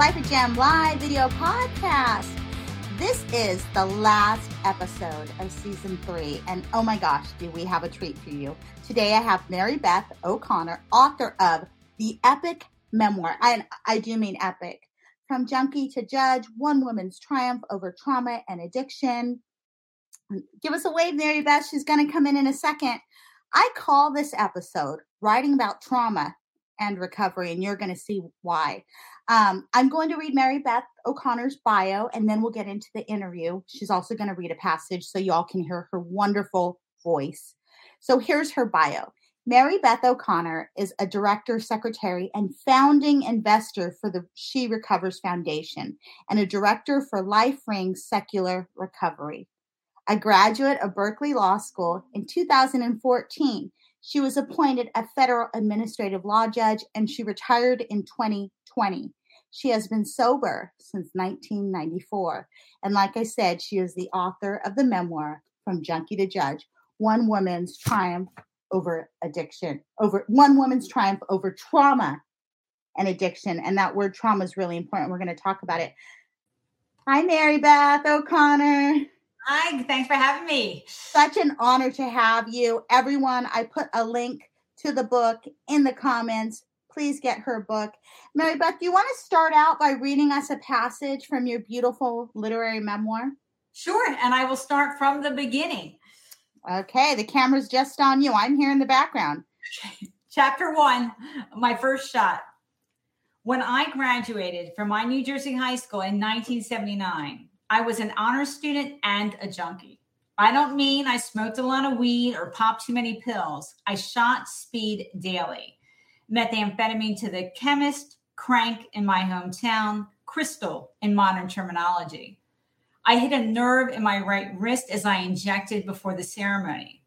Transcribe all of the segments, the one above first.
Life of JEM live video podcast. This is the last episode of season three, and oh my gosh, do we have a treat for you. Today I have Mary Beth O'Connor, author of the epic memoir, and I do mean epic, From Junkie to Judge, One Woman's Triumph Over Trauma and Addiction. Give us a wave, Mary Beth. She's going to come in in a second. I call this episode Writing About Trauma and recovery, and you're going to see why. Um, I'm going to read Mary Beth O'Connor's bio, and then we'll get into the interview. She's also going to read a passage so y'all can hear her wonderful voice. So here's her bio. Mary Beth O'Connor is a director, secretary, and founding investor for the She Recovers Foundation and a director for Life Rings Secular Recovery. A graduate of Berkeley Law School in 2014, she was appointed a federal administrative law judge and she retired in 2020. She has been sober since 1994. And like I said, she is the author of the memoir From Junkie to Judge One Woman's Triumph Over Addiction, over One Woman's Triumph Over Trauma and Addiction. And that word trauma is really important. We're going to talk about it. Hi, Mary Beth O'Connor. Hi, thanks for having me. Such an honor to have you. Everyone, I put a link to the book in the comments. Please get her book. Mary Beth, do you want to start out by reading us a passage from your beautiful literary memoir? Sure, and I will start from the beginning. Okay, the camera's just on you. I'm here in the background. Chapter one, my first shot. When I graduated from my New Jersey high school in 1979, I was an honor student and a junkie. I don't mean I smoked a lot of weed or popped too many pills. I shot speed daily. Methamphetamine to the chemist, crank in my hometown, crystal in modern terminology. I hit a nerve in my right wrist as I injected before the ceremony.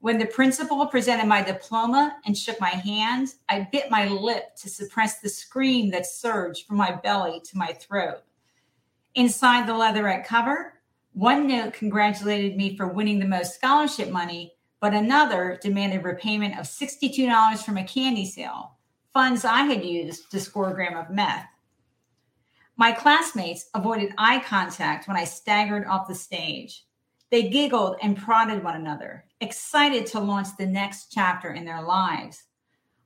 When the principal presented my diploma and shook my hand, I bit my lip to suppress the scream that surged from my belly to my throat. Inside the leatherette cover, one note congratulated me for winning the most scholarship money, but another demanded repayment of $62 from a candy sale, funds I had used to score a gram of meth. My classmates avoided eye contact when I staggered off the stage. They giggled and prodded one another, excited to launch the next chapter in their lives.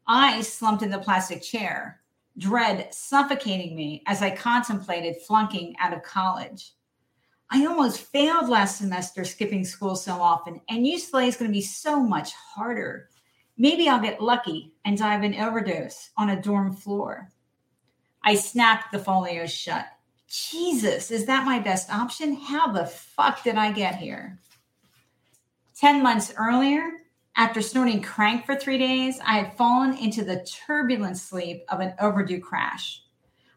I slumped in the plastic chair, dread suffocating me as I contemplated flunking out of college. I almost failed last semester skipping school so often, and UCLA is going to be so much harder. Maybe I'll get lucky and die of an overdose on a dorm floor. I snapped the folio shut. Jesus, is that my best option? How the fuck did I get here? 10 months earlier, after snorting crank for three days, I had fallen into the turbulent sleep of an overdue crash.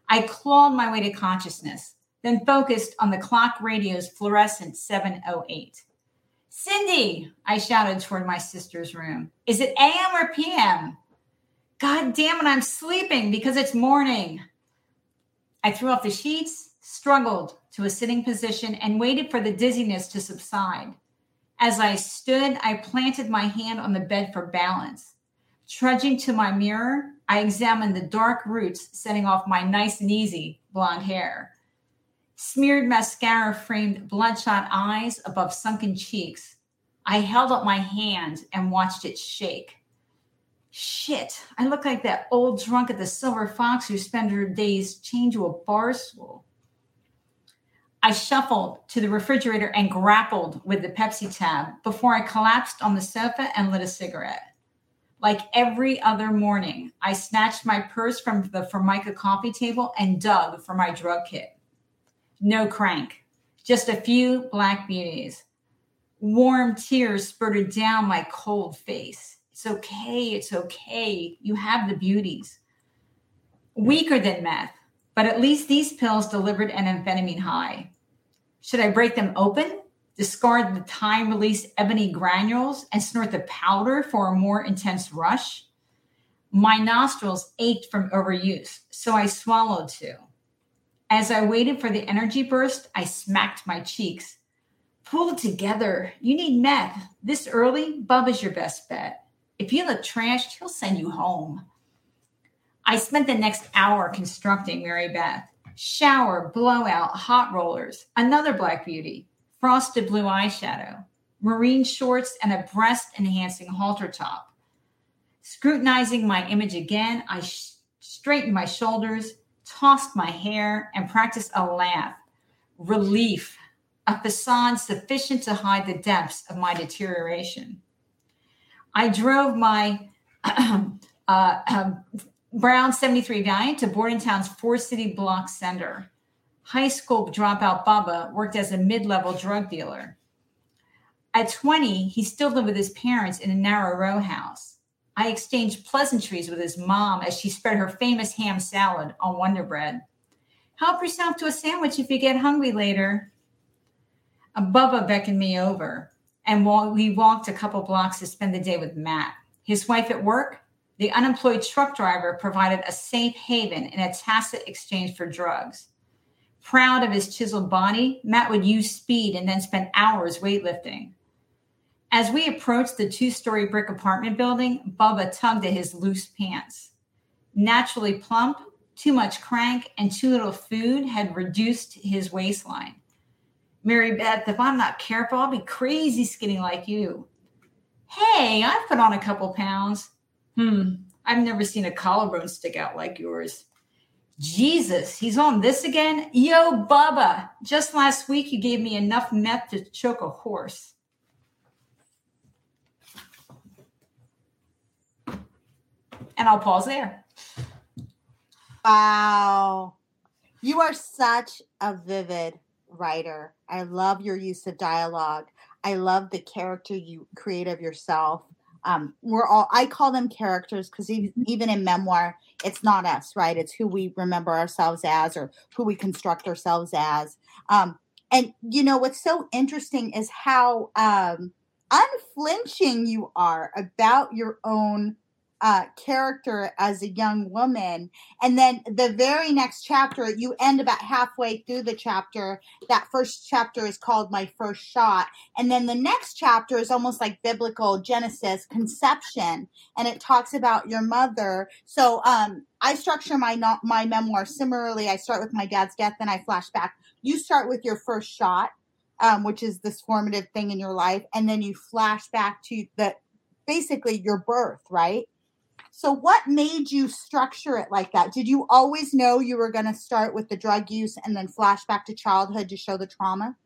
I clawed my way to consciousness, then focused on the clock radio's fluorescent 708. Cindy, I shouted toward my sister's room. Is it AM or PM? God damn it, I'm sleeping because it's morning. I threw off the sheets, struggled to a sitting position, and waited for the dizziness to subside. As I stood, I planted my hand on the bed for balance. Trudging to my mirror, I examined the dark roots setting off my nice and easy blonde hair. Smeared mascara framed bloodshot eyes above sunken cheeks. I held up my hand and watched it shake. Shit, I look like that old drunk at the Silver Fox who spent her days chained to a bar stool. I shuffled to the refrigerator and grappled with the Pepsi tab before I collapsed on the sofa and lit a cigarette. Like every other morning, I snatched my purse from the Formica coffee table and dug for my drug kit. No crank, just a few black beauties. Warm tears spurted down my cold face. It's okay, it's okay. You have the beauties. Weaker than meth, but at least these pills delivered an amphetamine high. Should I break them open, discard the time release ebony granules, and snort the powder for a more intense rush? My nostrils ached from overuse, so I swallowed two. As I waited for the energy burst, I smacked my cheeks. Pull together. You need meth. This early, Bub Bubba's your best bet. If you look trashed, he'll send you home. I spent the next hour constructing Mary Beth Shower, blowout, hot rollers, another black beauty, frosted blue eyeshadow, marine shorts, and a breast enhancing halter top. Scrutinizing my image again, I sh- straightened my shoulders, tossed my hair, and practiced a laugh. Relief, a facade sufficient to hide the depths of my deterioration. I drove my uh, um, Brown 73 Valiant to Bordentown's four city block center. High school dropout Bubba worked as a mid level drug dealer. At 20, he still lived with his parents in a narrow row house. I exchanged pleasantries with his mom as she spread her famous ham salad on Wonder Bread. Help yourself to a sandwich if you get hungry later. Bubba beckoned me over, and while we walked a couple blocks to spend the day with Matt. His wife at work, the unemployed truck driver, provided a safe haven in a tacit exchange for drugs. Proud of his chiseled body, Matt would use speed and then spend hours weightlifting. As we approached the two story brick apartment building, Bubba tugged at his loose pants. Naturally plump, too much crank, and too little food had reduced his waistline. Mary Beth, if I'm not careful, I'll be crazy skinny like you. Hey, I've put on a couple pounds. Hmm, I've never seen a collarbone stick out like yours. Jesus, he's on this again? Yo, Bubba, just last week you gave me enough meth to choke a horse. And I'll pause there. Wow. You are such a vivid writer. I love your use of dialogue. I love the character you create of yourself. Um, we're all, I call them characters because even in memoir, it's not us, right? It's who we remember ourselves as or who we construct ourselves as. Um, and, you know, what's so interesting is how um, unflinching you are about your own uh, character as a young woman. And then the very next chapter, you end about halfway through the chapter. That first chapter is called My First Shot. And then the next chapter is almost like biblical Genesis, conception. And it talks about your mother. So um, I structure my, not, my memoir similarly. I start with my dad's death, then I flash back. You start with your first shot. Um, which is this formative thing in your life, and then you flash back to the basically your birth, right? So, what made you structure it like that? Did you always know you were going to start with the drug use and then flash back to childhood to show the trauma?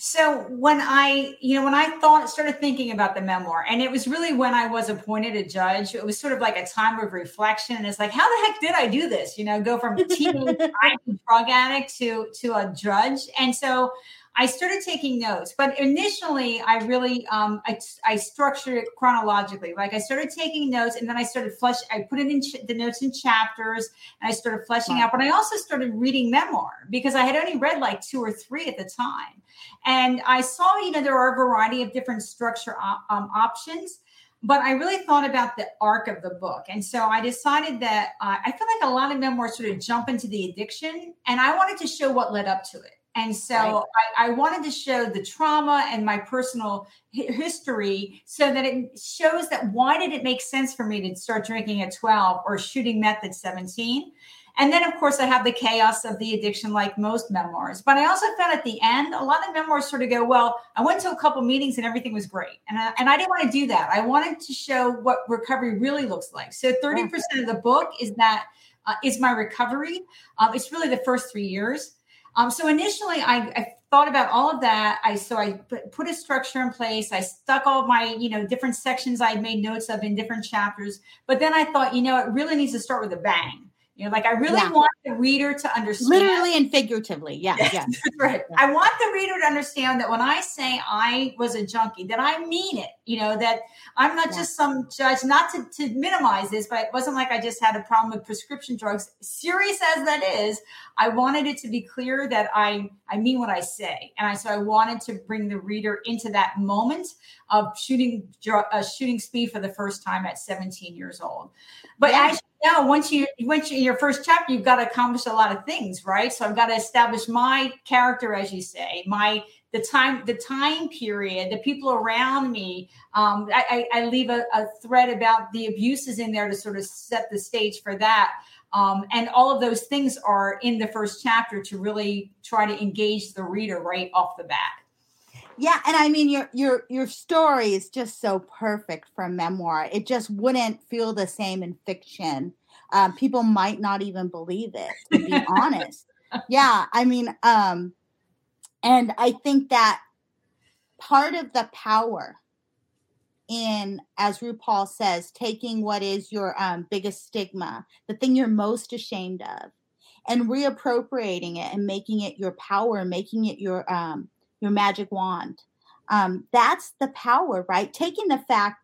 So when I, you know, when I thought, started thinking about the memoir, and it was really when I was appointed a judge, it was sort of like a time of reflection. And it's like, how the heck did I do this? You know, go from teen drug addict to to a judge. And so I started taking notes, but initially I really um, I, I structured it chronologically. Like I started taking notes, and then I started flesh. I put it in ch- the notes in chapters, and I started fleshing wow. out. But I also started reading memoir because I had only read like two or three at the time, and I saw you know there are a variety of different structure op- um, options but I really thought about the arc of the book. And so I decided that uh, I feel like a lot of memoirs sort of jump into the addiction, and I wanted to show what led up to it. And so right. I, I, wanted to show the trauma and my personal history so that it shows that why did it make sense for me to start drinking at 12 or shooting meth at 17? And then, of course, I have the chaos of the addiction, like most memoirs. But I also found at the end, a lot of memoirs sort of go, well, I went to a couple meetings and everything was great. And I, and I didn't want to do that. I wanted to show what recovery really looks like. So 30% of the book is that uh, is my recovery. Um, it's really the first three years. Um, so initially, I, I, thought about all of that. I so I put a structure in place. I stuck all my you know different sections I made notes of in different chapters. But then I thought, you know, it really needs to start with a bang. You know, like I really yeah. want the reader to understand. Literally and figuratively. Yeah. Yes, yeah. right. Yeah. I want the reader to understand that when I say I was a junkie, that I mean it. You know, that I'm not yeah. just some judge, not to, to minimize this, but it wasn't like I just had a problem with prescription drugs. Serious as that is, I wanted it to be clear that I I mean what I say. And I so I wanted to bring the reader into that moment of shooting uh, shooting speed for the first time at 17 years old. But yeah. as you know, once you once you, your first chapter, you've got to accomplish a lot of things, right? So I've got to establish my character, as you say, my the time the time period the people around me um, I, I, leave a, a, thread about the abuses in there to sort of set the stage for that um, and all of those things are in the first chapter to really try to engage the reader right off the bat. Yeah and i mean your your your story is just so perfect for a memoir. It just wouldn't feel the same in fiction. Um, people might not even believe it to be honest. Yeah i mean um and I think that part of the power in, as RuPaul says, taking what is your um, biggest stigma, the thing you're most ashamed of, and reappropriating it and making it your power, making it your um, your magic wand. Um, that's the power, right? Taking the fact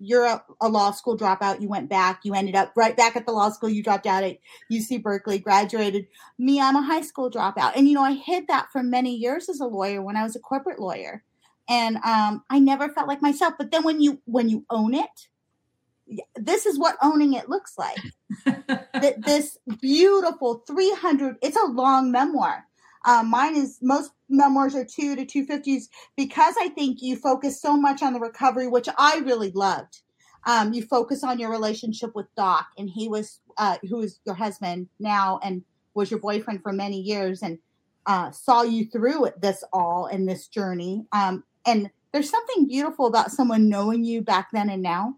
you're a, a, law school dropout. You went back. You ended up right back at the law school. You dropped out at UC Berkeley, graduated. Me, I'm a high school dropout. And, you know, I hid that for many years as a lawyer when I was a corporate lawyer. And um, I never felt like myself. But then when you when you own it, this is what owning it looks like. that this beautiful 300, it's a long memoir. Um, mine is most memoirs are two to 250s because I think you focus so much on the recovery, which I really loved. Um, you focus on your relationship with Doc, and he was uh, who is your husband now and was your boyfriend for many years, and uh, saw you through this all in this journey. Um, and there's something beautiful about someone knowing you back then and now.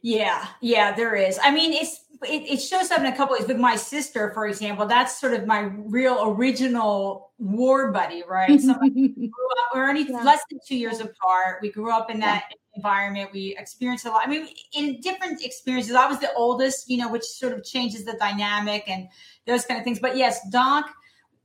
Yeah, yeah, there is. I mean, it's it, it, shows up in a couple ways. With my sister, for example, that's sort of my real original war buddy, right? So we are only yeah. less than two years apart. We grew up in that yeah. environment. We experienced a lot. I mean, in different experiences. I was the oldest, you know, which sort of changes the dynamic and those kind of things. But yes, Doc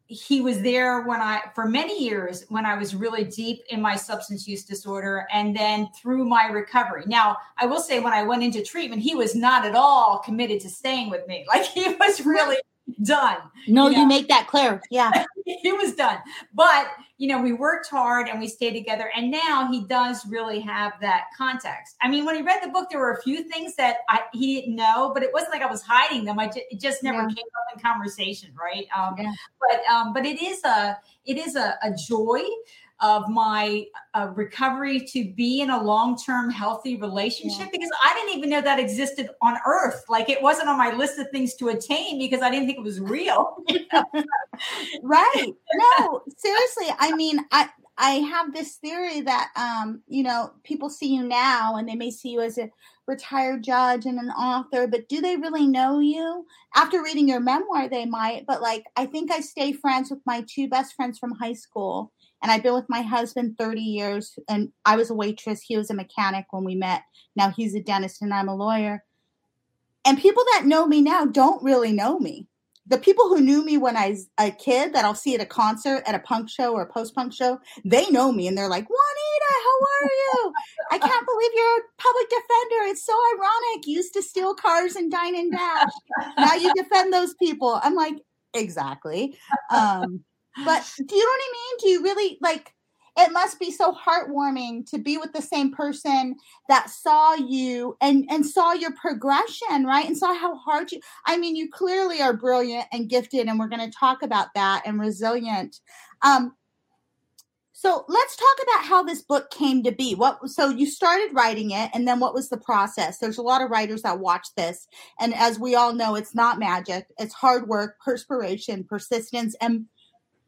he was there when I, for many years, when I was really deep in my substance use disorder and then through my recovery. Now, I will say, when I went into treatment, he was not at all committed to staying with me. Like he was really done. No, you, know? you make that clear. Yeah. he was done. But, you know, we worked hard and we stayed together. And now he does really have that context. I mean, when he read the book, there were a few things that I, he didn't know, but it wasn't like I was hiding them. I just, it just never yeah. came up in conversation. Right. Um, yeah. But, um, but it is a, it is a, a joy of my uh, recovery to be in a long-term healthy relationship yeah. because I didn't even know that existed on earth. Like it wasn't on my list of things to attain because I didn't think it was real. right. No, seriously. I mean, I I have this theory that um, you know, people see you now and they may see you as a retired judge and an author, but do they really know you? After reading your memoir, they might, but like I think I stay friends with my two best friends from high school and I've been with my husband 30 years. And I was a waitress. He was a mechanic when we met. Now he's a dentist and I'm a lawyer. And people that know me now don't really know me. The people who knew me when I was a kid that I'll see at a concert, at a punk show or a post punk show, they know me and they're like, Juanita, how are you? I can't believe you're a public defender. It's so ironic. You used to steal cars and dine and dash. Now you defend those people. I'm like, exactly. Um, but do you know what I mean? Do you really like it must be so heartwarming to be with the same person that saw you and and saw your progression right and saw how hard you i mean you clearly are brilliant and gifted and we're going to talk about that and resilient um so let's talk about how this book came to be. What so you started writing it and then what was the process? There's a lot of writers that watch this and as we all know it's not magic. It's hard work, perspiration, persistence and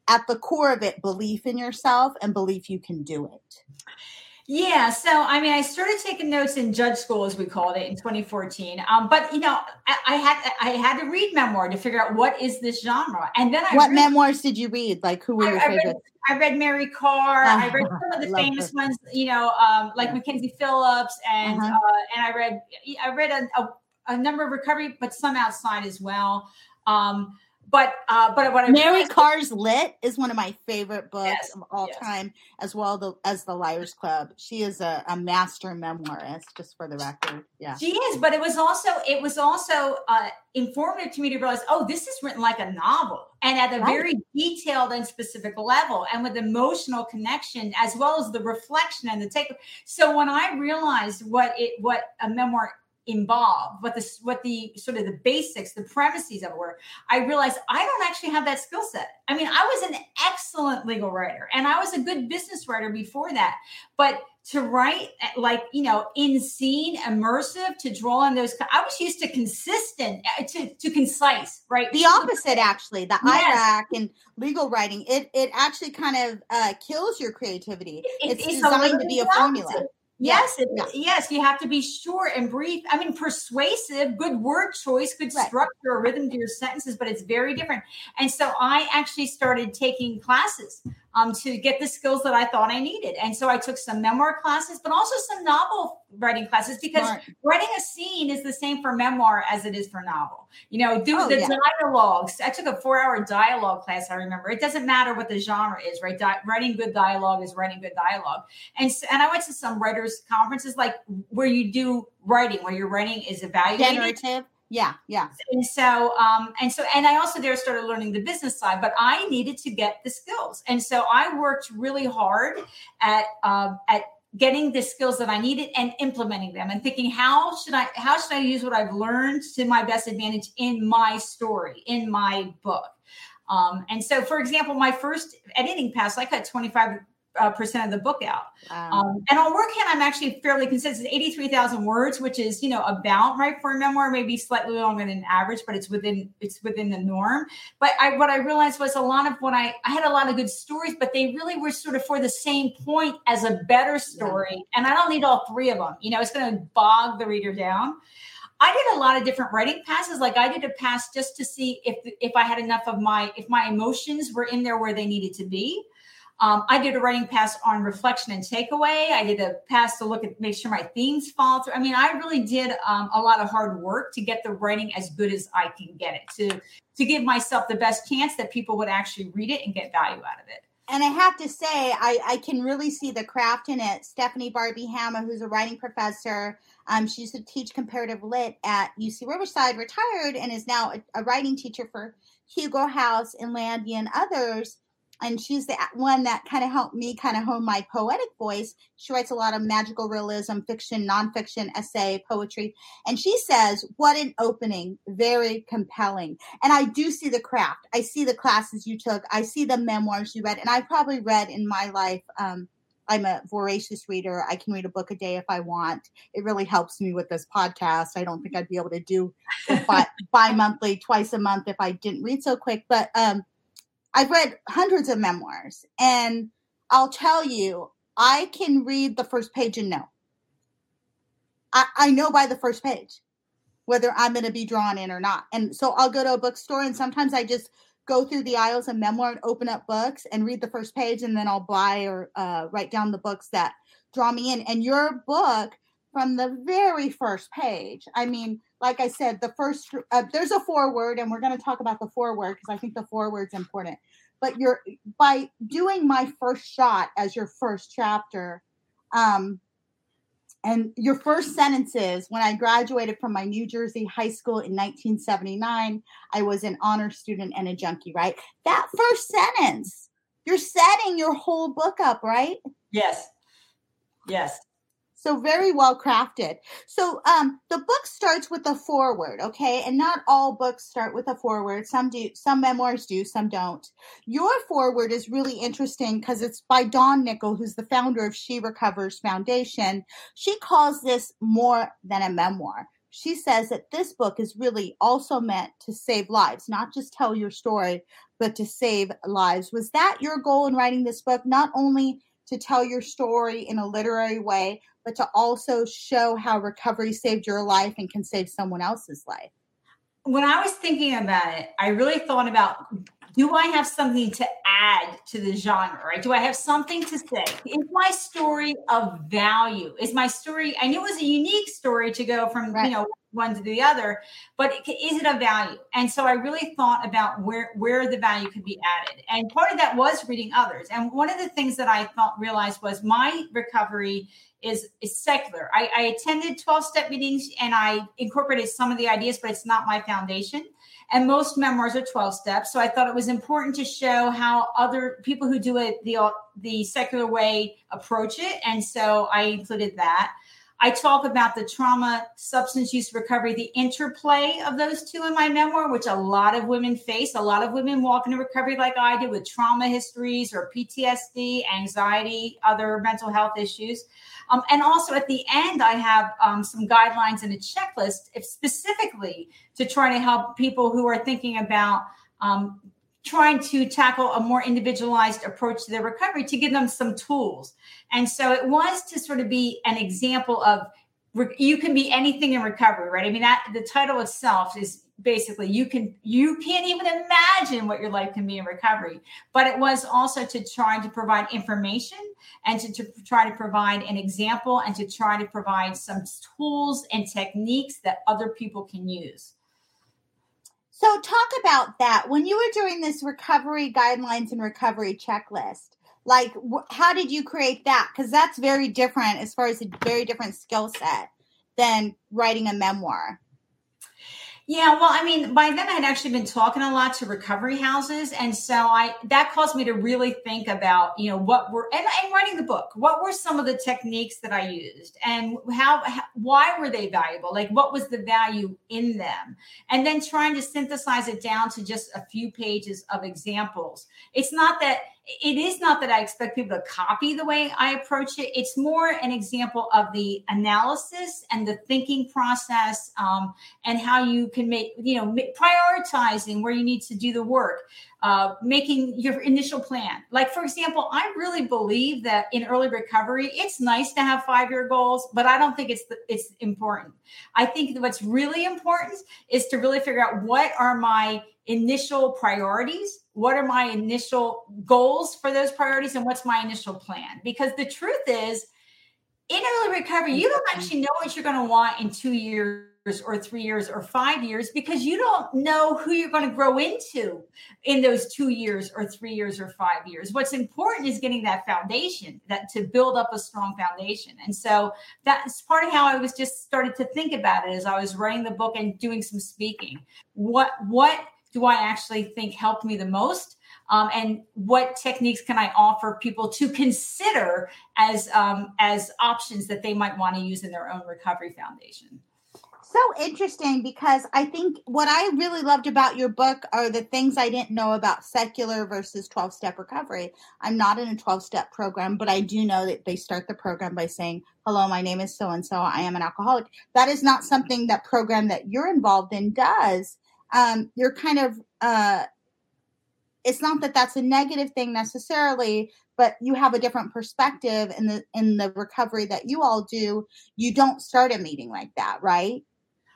at the core of it, belief in yourself and belief you can do it. Yeah, so I mean, I started taking notes in judge school, as we called it, in 2014. Um, but you know, I, I, had I had to read memoir to figure out what is this genre, and then I what memoirs did you read? Like who were your I, favorites? I read, I read Mary Karr. Uh, I read some of the famous her. ones, you know, um, like Mackenzie Phillips, and uh-huh. uh, and I read I read a, a, a, number of recovery, but some outside as well. Um, but uh, but what I Mary Karr's Lit is one of my favorite books yes, of all yes. time, as well the, as the Liars Club. She is a, a, master memoirist, just for the record. Yeah, she is. But it was also it was also uh, informative to me to realize, oh, this is written like a novel, and at a right. very detailed and specific level, and with emotional connection as well as the reflection and the take. So when I realized what it what a memoir involved, what the what the sort of the basics, the premises of it were, I realized I don't actually have that skill set. I mean, I was an excellent legal writer and I was a good business writer before that. But to write like you know in scene immersive to draw on those i was used to consistent uh, to, to concise right the opposite actually the yes. irac and legal writing it it actually kind of uh, kills your creativity it, it's, it's, designed to be a formula Yes, it, yeah. yes, you have to be short and brief. I mean, persuasive, good word choice, good right. structure, rhythm to your sentences, but it's very different. And so I actually started taking classes um, to get the skills that I thought I needed. And so I took some memoir classes, but also some novel writing classes because Smart. writing a scene is the same for memoir as it is for novel. You know, do oh, the yeah. dialogues. I took a four hour dialogue class. I remember it doesn't matter what the genre is, right? Di- writing good dialogue is writing good dialogue. And, and I went to some writers conferences like where you do writing, where your writing is evaluated. Generative yeah, yeah. And so, um, and so, and I also there started learning the business side, but I needed to get the skills, and so I worked really hard at uh, at getting the skills that I needed and implementing them, and thinking how should I how should I use what I've learned to my best advantage in my story, in my book. Um, and so, for example, my first editing pass, I cut 25 uh, percent of the book out. Wow. Um, and on Workhand, I'm actually fairly consistent. 83,000 words, which is, you know, about right for a memoir, maybe slightly longer than average, but it's within, it's within the norm. But I, what I realized was a lot of what I, I had a lot of good stories, but they really were sort of for the same point as a better story. Yeah. And I don't need all three of them. You know, it's going to bog the reader down. I did a lot of different writing passes. Like I did a pass just to see if if I had enough of my if my emotions were in there where they needed to be. Um, I did a writing pass on reflection and takeaway. I did a pass to look at make sure my themes fall through. I mean, I really did um, a lot of hard work to get the writing as good as I can get it to to give myself the best chance that people would actually read it and get value out of it. And I have to say, I, I can really see the craft in it. Stephanie Barbé Hammer, who's a writing professor, um, she used to teach comparative lit at UC Riverside, retired, and is now a, a writing teacher for Hugo House and Landy and others and she's the one that kind of helped me kind of hone my poetic voice. She writes a lot of magical realism, fiction, nonfiction, essay, poetry. And she says, What an opening, very compelling. And I do see the craft. I see the classes you took, I see the memoirs you read, and I probably read in my life. Um, I'm a voracious reader. I can read a book a day if I want. It really helps me with this podcast. I don't think I'd be able to do bi- bi-monthly, twice a month if I didn't read so quick. But um, I've read hundreds of memoirs, and I'll tell you, I can read the first page and know. I, I know by the first page whether I'm going to be drawn in or not. And so I'll go to a bookstore, and sometimes I just go through the aisles of memoir and open up books and read the first page, and then I'll buy or uh, write down the books that draw me in. And your book, from the very first page, I mean, like I said, the first uh, there's a foreword, and we're going to talk about the foreword because I think the foreword's important. But you're by doing my first shot as your first chapter, um, and your first sentence is when I graduated from my New Jersey high school in 1979, I was an honor student and a junkie. Right, that first sentence, you're setting your whole book up, right? Yes. Yes. So very well crafted. So um, the book starts with a foreword, okay? And not all books start with a foreword. Some do, some memoirs do, some don't. Your foreword is really interesting because it's by Dawn Nickel, who's the founder of She Recovers Foundation. She calls this more than a memoir. She says that this book is really also meant to save lives, not just tell your story, but to save lives. Was that your goal in writing this book? Not only to tell your story in a literary way, but to also show how recovery saved your life and can save someone else's life. When I was thinking about it, I really thought about do I have something to add to the genre, right? Do I have something to say? Is my story of value? Is my story, I knew it was a unique story to go from, right. you know, one to the other, but is it of value? And so I really thought about where, where the value could be added. And part of that was reading others. And one of the things that I thought realized was my recovery is, is secular. I, I attended 12 step meetings and I incorporated some of the ideas, but it's not my foundation. And most memoirs are 12 steps. So I thought it was important to show how other people who do it the, the secular way approach it. And so I included that. I talk about the trauma substance use recovery, the interplay of those two in my memoir, which a lot of women face. A lot of women walk into recovery like I did with trauma histories or PTSD, anxiety, other mental health issues. Um, and also at the end, I have um, some guidelines and a checklist specifically to try to help people who are thinking about um, trying to tackle a more individualized approach to their recovery to give them some tools. And so it was to sort of be an example of you can be anything in recovery, right? I mean, that the title itself is basically you can you can't even imagine what your life can be in recovery but it was also to try to provide information and to, to try to provide an example and to try to provide some tools and techniques that other people can use so, talk about that. When you were doing this recovery guidelines and recovery checklist, like how did you create that? Because that's very different as far as a very different skill set than writing a memoir. Yeah, well, I mean, by then I had actually been talking a lot to recovery houses, and so I that caused me to really think about, you know, what were and, and writing the book. What were some of the techniques that I used, and how, how, why were they valuable? Like, what was the value in them? And then trying to synthesize it down to just a few pages of examples. It's not that it is not that I expect people to copy the way I approach it. It's more an example of the analysis and the thinking process, um, and how you can make you know prioritizing where you need to do the work, uh, making your initial plan. Like for example, I really believe that in early recovery, it's nice to have five year goals, but I don't think it's the, it's important. I think what's really important is to really figure out what are my initial priorities. What are my initial goals for those priorities and what's my initial plan? Because the truth is in early recovery you don't actually know what you're going to want in two years or three years or five years because you don't know who you're going to grow into in those two years or three years or five years. What's important is getting that foundation that to build up a strong foundation. And so that's part of how i was just started to think about it as i was writing the book and doing some speaking. What what do I actually think helped me the most? Um, and what techniques can I offer people to consider as um, as options that they might want to use in their own recovery foundation? So interesting because I think what I really loved about your book are the things I didn't know about secular versus 12 step recovery. I'm not in a 12 step program, but I do know that they start the program by saying, Hello, my name is so and so. I am an alcoholic. That is not something that program that you're involved in does um, you're kind of uh, it's not that that's a negative thing necessarily but you have a different perspective in the in the recovery that you all do. You don't start a meeting like that right?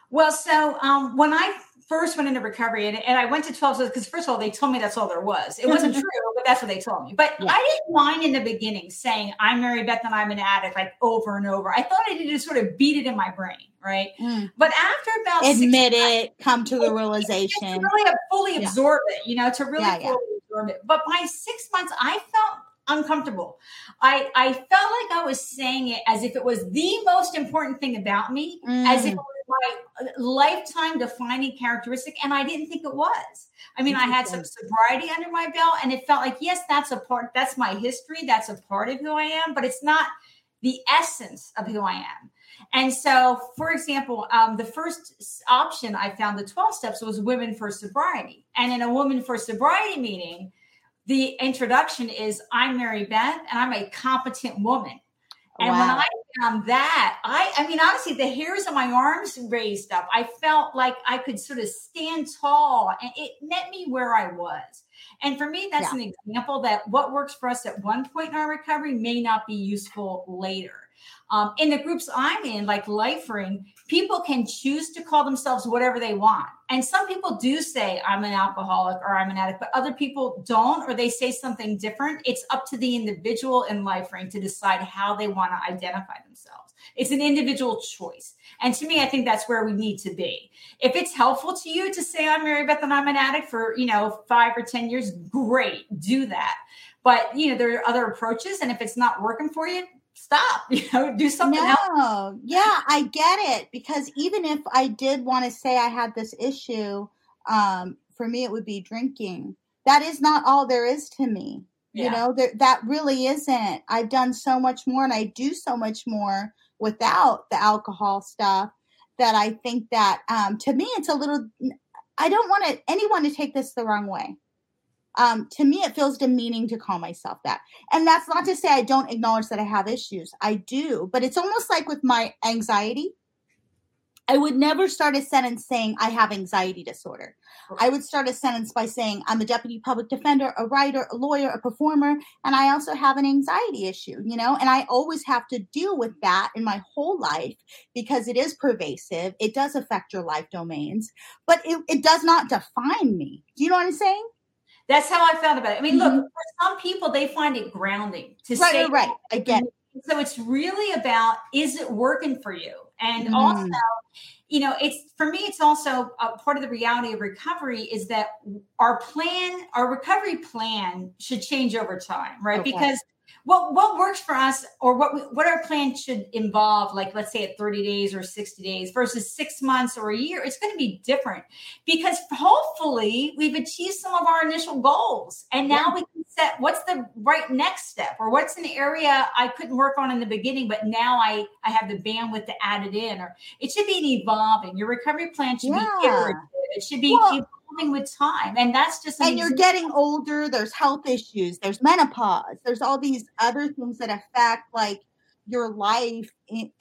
Well so um, when i first went into recovery and, and I went to 12 steps because first of all, they told me that's all there was. It wasn't true, but that's what they told me. But yeah. I didn't mind in the beginning saying I'm Mary Beth and I'm an addict like over and over. I thought I needed to sort of beat it in my brain. Right. Mm. But after about admit it, months, come to the realization. really fully yeah. absorb it, you know, to really yeah, fully absorb it. But by six months, I felt uncomfortable. I, I felt like I was saying it as if it was the most important thing about me, mm. as if it was my lifetime defining characteristic. And I didn't think it was. I mean, I had some sobriety under my belt, and it felt like, yes, that's a part, that's my history, that's a part of who I am, but it's not the essence of who I am. And so, for example, um, the first option I found the 12 steps was women for sobriety. And in a woman for sobriety meeting, the introduction is I'm Mary Beth and I'm a competent woman. And wow. when I found that, I I mean honestly, the hairs on my arms raised up. I felt like I could sort of stand tall and it met me where I was. And for me, that's yeah. an example that what works for us at one point in our recovery may not be useful later. Um, in the groups I'm in, like Lifering, people can choose to call themselves whatever they want. And some people do say, I'm an alcoholic or I'm an addict, but other people don't, or they say something different. It's up to the individual in Lifering to decide how they want to identify themselves. It's an individual choice. And to me, I think that's where we need to be. If it's helpful to you to say, I'm Mary Beth and I'm an addict for, you know, five or 10 years, great, do that. But, you know, there are other approaches. And if it's not working for you, stop you know do something no, else yeah i get it because even if i did want to say i had this issue um for me it would be drinking that is not all there is to me yeah. you know there, that really isn't i've done so much more and i do so much more without the alcohol stuff that I think that um, to me it's a little. I don't want to, anyone to take this the wrong way. Um, to me, it feels demeaning to call myself that. And that's not to say I don't acknowledge that I have issues. I do, but it's almost like with my anxiety. I would never start a sentence saying I have anxiety disorder. I would start a sentence by saying I'm a deputy public defender, a writer, a lawyer, a performer, and I also have an anxiety issue, you know, and I always have to deal with that in my whole life because it is pervasive. It does affect your life domains, but it, it does not define me. Do you know what I'm saying? That's how I felt about it. I mean, mm-hmm. look, for some people, they find it grounding to right, say, right. Again. So it's really about is it working for you? And mm. also, you know, it's for me, it's also a part of the reality of recovery is that our plan, our recovery plan should change over time, right? Okay. Because what what works for us or what we, what our plan should involve like let's say at 30 days or 60 days versus 6 months or a year it's going to be different because hopefully we've achieved some of our initial goals and now yeah. we can set what's the right next step or what's an area I couldn't work on in the beginning but now I I have the bandwidth to add it in or it should be an evolving your recovery plan should yeah. be iterative it should be well, with time and that's just and you're getting older there's health issues there's menopause there's all these other things that affect like your life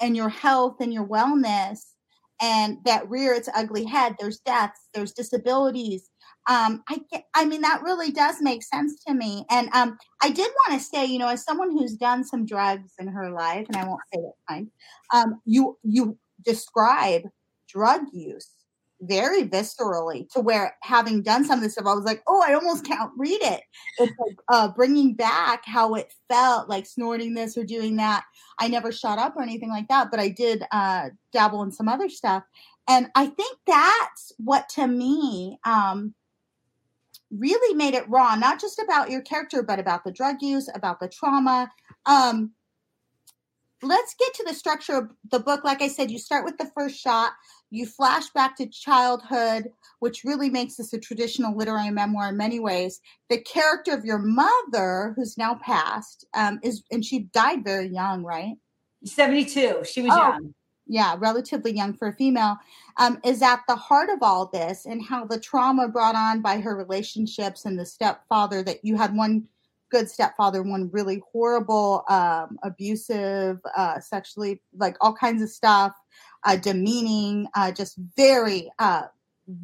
and your health and your wellness and that rear its ugly head there's deaths there's disabilities um, I get, I mean, that really does make sense to me. And um, I did want to say, you know, as someone who's done some drugs in her life, and I won't say what kind, um, you you describe drug use very viscerally to where having done some of this stuff, I was like, oh, I almost can't read it. It's like uh, bringing back how it felt like snorting this or doing that. I never shot up or anything like that, but I did uh, dabble in some other stuff. And I think that's what to me um, really made it raw, not just about your character, but about the drug use, about the trauma. Um, let's get to the structure of the book. Like I said, you start with the first shot, you flash back to childhood, which really makes this a traditional literary memoir in many ways. The character of your mother, who's now passed, um, is and she died very young, right? 72. She was oh, young. Yeah, relatively young for a female, um, is at the heart of all this and how the trauma brought on by her relationships and the stepfather that you had one good stepfather, one really horrible, um, abusive, uh, sexually, like all kinds of stuff, uh, demeaning, uh, just very uh,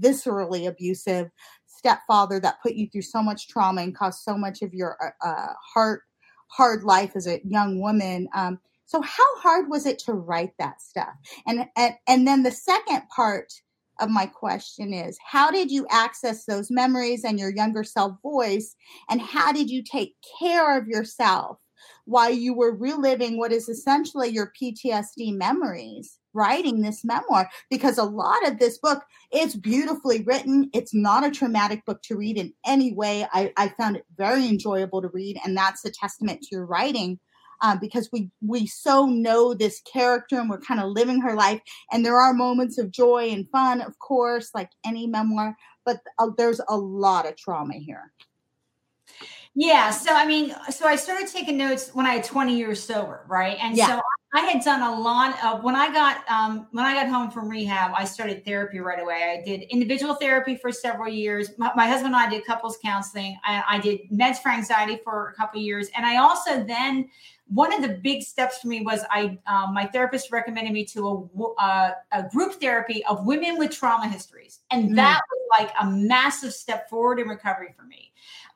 viscerally abusive stepfather that put you through so much trauma and caused so much of your uh, uh, heart hard life as a young woman. Um, so how hard was it to write that stuff? And and, and then the second part of my question is how did you access those memories and your younger self voice and how did you take care of yourself while you were reliving what is essentially your PTSD memories writing this memoir because a lot of this book is beautifully written it's not a traumatic book to read in any way I, I found it very enjoyable to read and that's a testament to your writing um, because we we so know this character and we're kind of living her life. And there are moments of joy and fun, of course, like any memoir, but uh, there's a lot of trauma here. Yeah. So, I mean, so I started taking notes when I had 20 years sober, right? And yeah. so I had done a lot of when I got um, when I got home from rehab, I started therapy right away. I did individual therapy for several years. My, my husband and I did couples counseling. I, I, did meds for anxiety for a couple years, and I also then one of the big steps for me was I um, my therapist recommended me to a, a, a, group therapy of women with trauma histories, and mm. that was like a massive step forward in recovery for me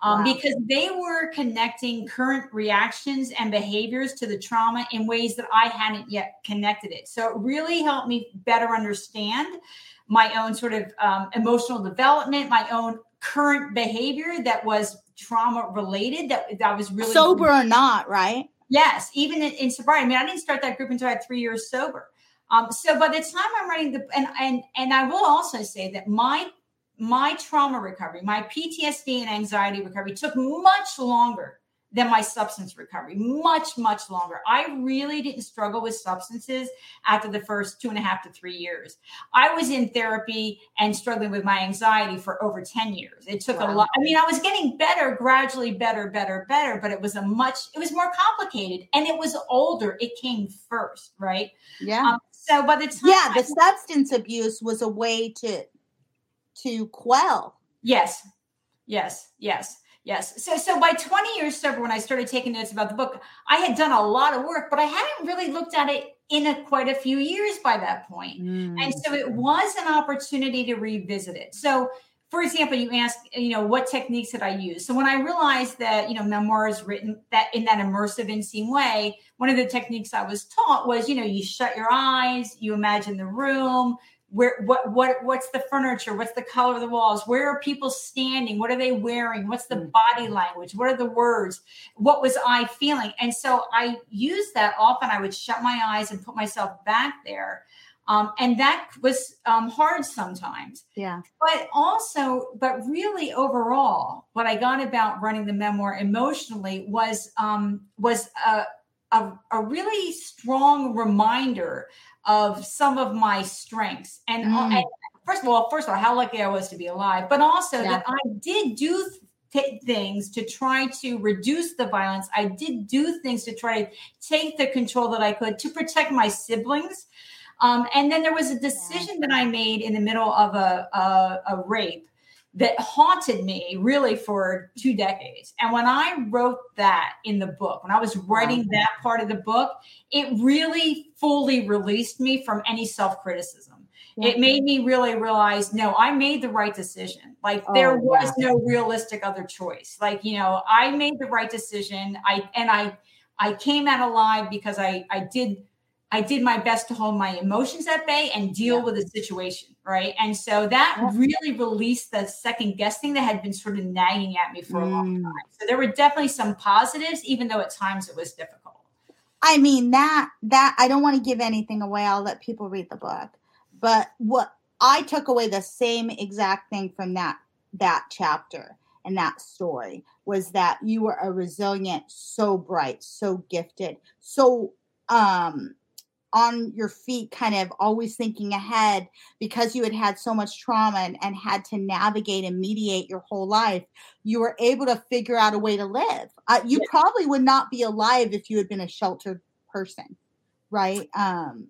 um, wow. because they were connecting current reactions and behaviors to the trauma in ways that I hadn't yet connected it. So it really helped me better understand my own sort of um, emotional development, my own current behavior that was trauma related that that was really sober or not, right? Yes, even in, in sobriety. I mean, I didn't start that group until I had three years sober. Um, so by the time I'm writing the and and and I will also say that my my trauma recovery, my PTSD and anxiety recovery took much longer than my substance recovery, much, much longer. I really didn't struggle with substances after the first two and a half to three years. I was in therapy and struggling with my anxiety for over 10 years. It took wow. a lot. I mean, I was getting better, gradually better, better, better, but it was a much, it was more complicated and it was older. It came first, right? Yeah. Um, so by the time. Yeah, the I, substance abuse was a way to, to quell. Yes. Yes. Yes. Yes. So so by 20 years sober, when I started taking notes about the book, I had done a lot of work, but I hadn't really looked at it in a, quite a few years by that point. Mm. And so it was an opportunity to revisit it. So for example, you asked, you know, what techniques did I use? So when I realized that, you know, memoir is written that in that immersive in-scene way, one of the techniques I was taught was, you know, you shut your eyes, you imagine the room, where what what what's the furniture? What's the color of the walls? Where are people standing? What are they wearing? What's the mm. body language? What are the words? What was i feeling? And so i used that often. I would shut my eyes and put myself back there. Um, and that was um, hard sometimes. Yeah. But also but really overall what i got about running the memoir emotionally was um, was a, a, a really strong reminder of some of my strengths. And, mm. and, first of all, first of all, how lucky I was to be alive, but also yeah. that I did do th- things to try to reduce the violence. I did do things to try to take the control that I could to protect my siblings. Um, and then there was a decision that I made in the middle of a, a, a rape that haunted me really for two decades. And when I wrote that in the book, when I was writing that part of the book, it really fully released me from any self criticism. It made me really realize no, I made the right decision. Like oh, there was yeah. no realistic other choice. Like, you know, I made the right decision. I and I I came out alive because I I did I did my best to hold my emotions at bay and deal yeah. with the situation, right? And so that really released the second guessing that had been sort of nagging at me for a long mm. time. So there were definitely some positives, even though at times it was difficult. I mean that that I don't want to give anything away. I'll let people read the book. But what I took away the same exact thing from that that chapter and that story was that you were a resilient, so bright, so gifted, so um on your feet, kind of always thinking ahead because you had had so much trauma and, and, had to navigate and mediate your whole life, you were able to figure out a way to live. Uh, you yeah. probably would not be alive if you had been a sheltered person, right? Um,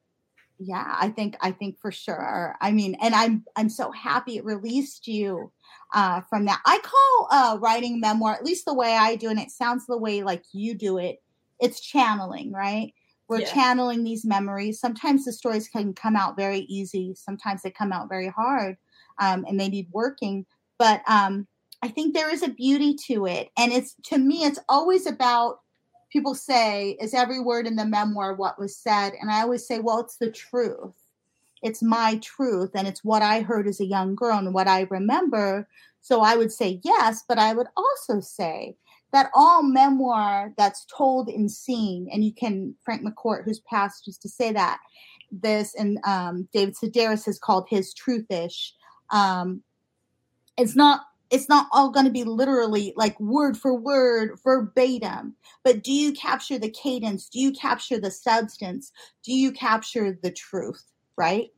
yeah, I think I think for sure. I mean, and I'm I'm so happy it released you uh, from that. I call uh, writing memoir, at least the way I do, and it sounds the way like you do it. It's channeling, right? We're yeah. channeling these memories. Sometimes the stories can come out very easy. Sometimes they come out very hard um, and they need working. But um, i think there is a beauty to it. And it's to me it's always about people say is every word in the memoir what was said? And i always say well it's the truth. It's my truth and it's what i heard as a young girl and what i remember. So i would say yes but i would also say that all memoir that's told in scene, and you can Frank McCourt, who's passed, used to say that this, and um, David Sedaris has called his truthish. Um, it's not it's not all going to be literally like word for word verbatim but do you capture the cadence do you capture the substance do you capture the truth right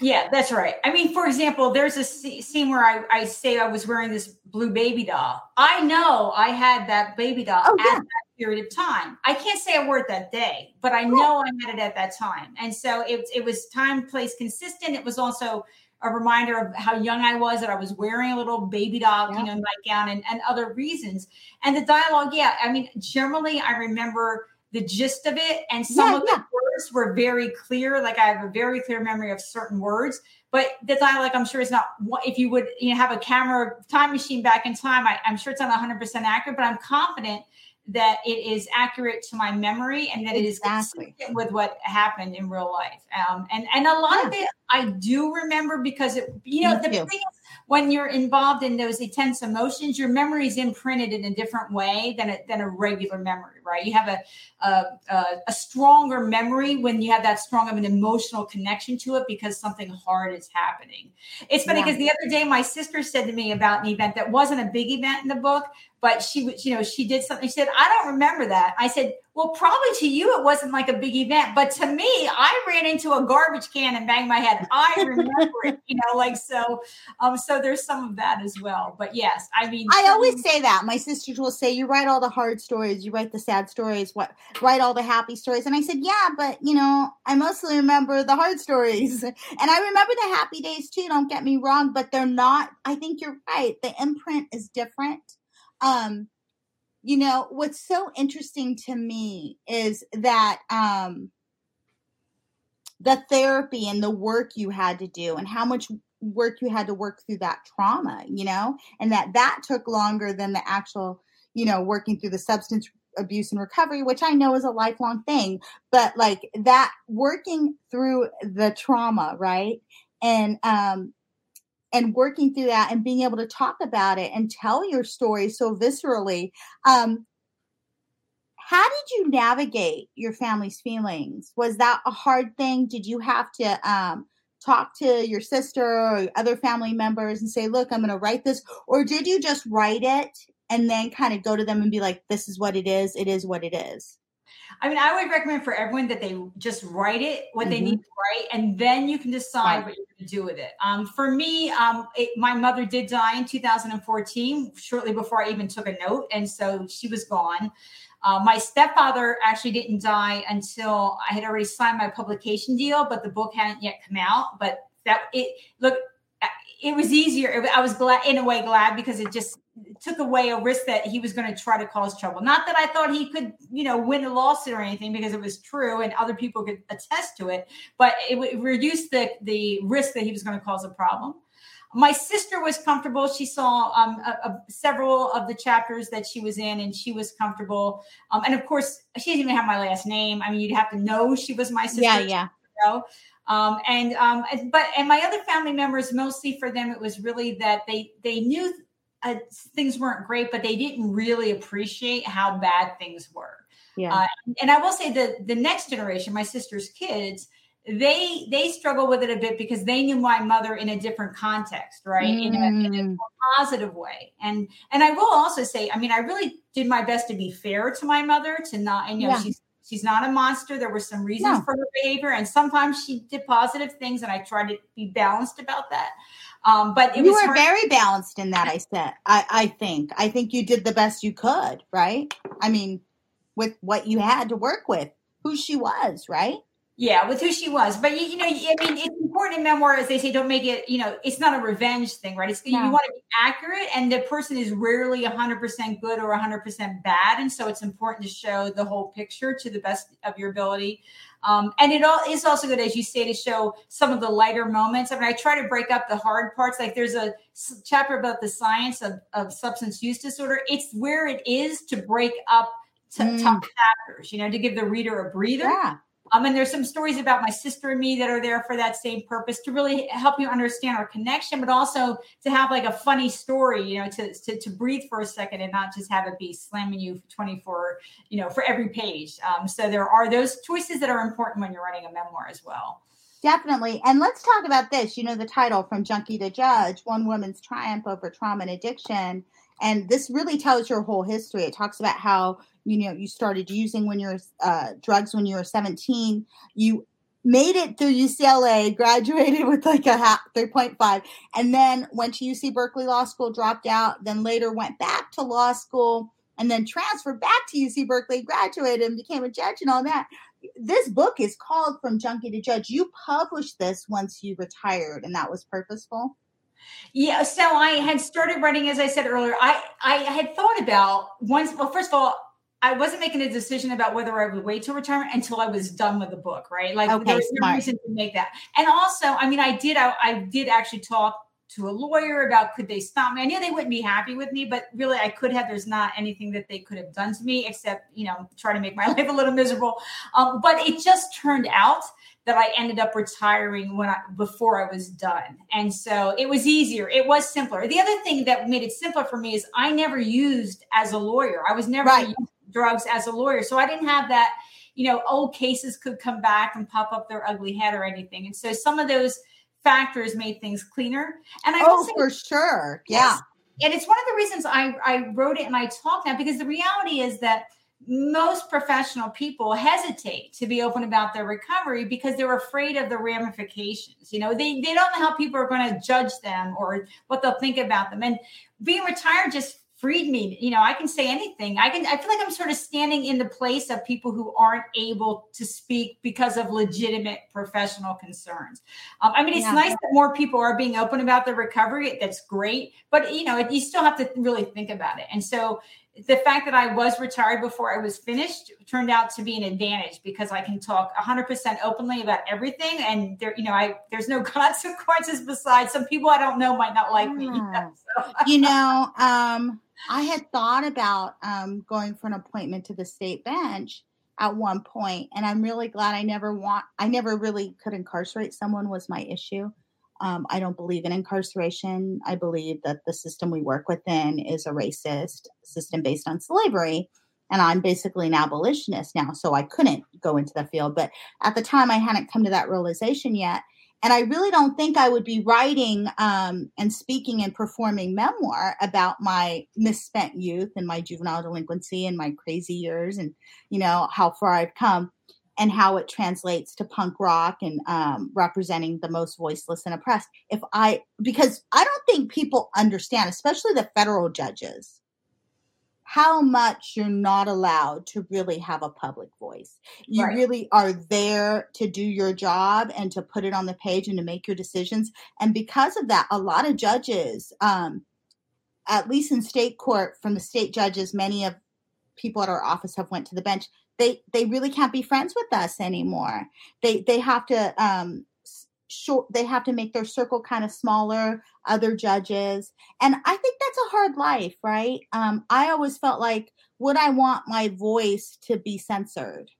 yeah, that's right. I mean, for example, there's a scene where I, I say I was wearing this blue baby doll. I know I had that baby doll oh, yeah. at that period of time. I can't say I wore it that day, but I know I had it at that time. And so it, it was time, place consistent. It was also a reminder of how young I was that I was wearing a little baby doll, yeah. you know, nightgown and, and other reasons. And the dialogue, yeah, I mean, generally I remember the gist of it. And some yeah, of yeah. the words were very clear. Like I have a very clear memory of certain words, but the dialogue, I'm sure is not, if you would you know, have a camera time machine back in time, I, I'm sure it's not 100% accurate, but I'm confident that it is accurate to my memory and that it is consistent with what happened in real life. Um, and, and a lot yeah. of it I do remember because it, you know, Me the too. thing is, when you're involved in those intense emotions, your memory is imprinted in a different way than a, than a regular memory, right? You have a, a, a stronger memory when you have that strong of an emotional connection to it because something hard is happening. It's funny because yeah. the other day my sister said to me about an event that wasn't a big event in the book, but she was, you know, she did something. She said, I don't remember that. I said, well, probably to you, it wasn't like a big event, but to me, I ran into a garbage can and banged my head. I remember it, you know, like so. Um, so there's some of that as well. But yes, I mean, I always say that. My sisters will say, "You write all the hard stories, you write the sad stories, what write all the happy stories." And I said, "Yeah, but you know, I mostly remember the hard stories, and I remember the happy days too. Don't get me wrong, but they're not. I think you're right. The imprint is different." Um, you know what's so interesting to me is that um the therapy and the work you had to do and how much work you had to work through that trauma you know and that that took longer than the actual you know working through the substance abuse and recovery which i know is a lifelong thing but like that working through the trauma right? And um and working through that and being able to talk about it and tell your story so viscerally. Um, how did you navigate your family's feelings? Was that a hard thing? Did you have to um, talk to your sister or other family members and say, look, I'm going to write this? Or did you just write it and then kind of go to them and be like, this is what it is? It is what it is? I mean, I would recommend for everyone that they just write it, what mm-hmm. they need to write, and then you can decide right. what you're going to do with it. Um, for me, um, it, my mother did die in 2014, shortly before I even took a note. And so she was gone. Uh, my stepfather actually didn't die until I had already signed my publication deal, but the book hadn't yet come out. But that it look, it was easier. I was glad in a way glad because it just took away a risk that he was going to try to cause trouble. Not that I thought he could, you know, win a lawsuit or anything because it was true and other people could attest to it, but it, it reduced the the risk that he was going to cause a problem. My sister was comfortable. She saw um, a, a, several of the chapters that she was in, and she was comfortable. Um, and of course, she didn't even have my last name. I mean, you'd have to know she was my sister. Yeah, yeah. You know? Um, and um, but and my other family members, mostly for them, it was really that they they knew uh, things weren't great, but they didn't really appreciate how bad things were. Yeah. Uh, and I will say that the next generation, my sister's kids, they they struggle with it a bit because they knew my mother in a different context, right? Mm. In, a, in, a, mm. positive way. And and I will also say, I mean, I really did my best to be fair to my mother, to not, and you know, yeah. she's She's not a monster. There were some reasons no. for her behavior, and sometimes she did positive things, and I tried to be balanced about that. Um, but you were very balanced in that. I said, I, I think, I think you did the best you could, right? I mean, with what you had to work with, who she was, right? Yeah, with who she was. But you, you know, I mean, it's important in memoir, as they say, don't make it. You know, it's not a revenge thing, right? It's no. you want to be accurate, and the person is rarely 100 percent good or 100 percent bad, and so it's important to show the whole picture to the best of your ability. Um, and it all is also good, as you say, to show some of the lighter moments. I mean, I try to break up the hard parts. Like there's a chapter about the science of, of substance use disorder. It's where it is to break up t- mm. tough chapters, you know, to give the reader a breather. Yeah. Um, and there's some stories about my sister and me that are there for that same purpose to really help you understand our connection, but also to have like a funny story, you know, to, to, to breathe for a second and not just have it be slamming you 24, you know, for every page. Um, so there are those choices that are important when you're writing a memoir as well. Definitely. And let's talk about this. You know, the title from Junkie to Judge One Woman's Triumph Over Trauma and Addiction. And this really tells your whole history. It talks about how you know you started using when you're uh, drugs when you were 17 you made it through ucla graduated with like a half 3.5 and then went to uc berkeley law school dropped out then later went back to law school and then transferred back to uc berkeley graduated and became a judge and all that this book is called from junkie to judge you published this once you retired and that was purposeful yeah, so I had started writing, as I said earlier. I I had thought about once. Well, first of all, I wasn't making a decision about whether I would wait till retirement until I was done with the book, right? Like okay, there was no reason to make that. And also, I mean, I did, I, I, did actually talk to a lawyer about could they stop me. I knew they wouldn't be happy with me, but really, I could have. There's not anything that they could have done to me except, you know, try to make my life a little miserable. Um, but it just turned out that I ended up retiring when I before I was done. And so it was easier. It was simpler. The other thing that made it simpler for me is I never used as a lawyer. I was never right drugs as a lawyer. So I didn't have that, you know, old cases could come back and pop up their ugly head or anything. And so some of those factors made things cleaner. And I oh, say, for sure. Yeah. and it's one of the reasons I, I wrote it and I talk now because the reality is that most professional people hesitate to be open about their recovery because they're afraid of the ramifications. You know, they, they don't know how people are going to judge them or what they'll think about them. And being retired just freed me. You know, I can say anything. I can, I feel like I'm sort of standing in the place of people who aren't able to speak because of legitimate professional concerns. Um, I mean, it's yeah. nice that more people are being open about their recovery. That's great. But, you know, you still have to really think about it. And so the fact that I was retired before I was finished turned out to be an advantage because I can talk 100% openly about everything, and there, you know, I there's no consequences besides some people I don't know might not like me. So. you know, um, I had thought about um, going for an appointment to the state bench at one point, and I'm really glad I never want. I never really could incarcerate someone was my issue. Um, I don't believe in incarceration. I believe that the system we work within is a racist system based on slavery. And I'm basically an abolitionist now, so I couldn't go into the field. But at the time, I hadn't come to that realization yet. And I really don't think I would be writing um, and speaking and performing memoir about my misspent youth and my juvenile delinquency and my crazy years and, you know, how far I've come and how it translates to punk rock and um, representing the most voiceless and oppressed. If I, because I don't think people understand, especially the federal judges, how much you're not allowed to really have a public voice. You right. really are there to do your job and to put it on the page and to make your decisions. And because of that, a lot of judges, um, at least in state court, from the state judges, many of people at our office have went to the bench they they really can't be friends with us anymore. They they have to um short they have to make their circle kind of smaller other judges. And i think that's a hard life right? Um i always felt like would i want my voice to be censored?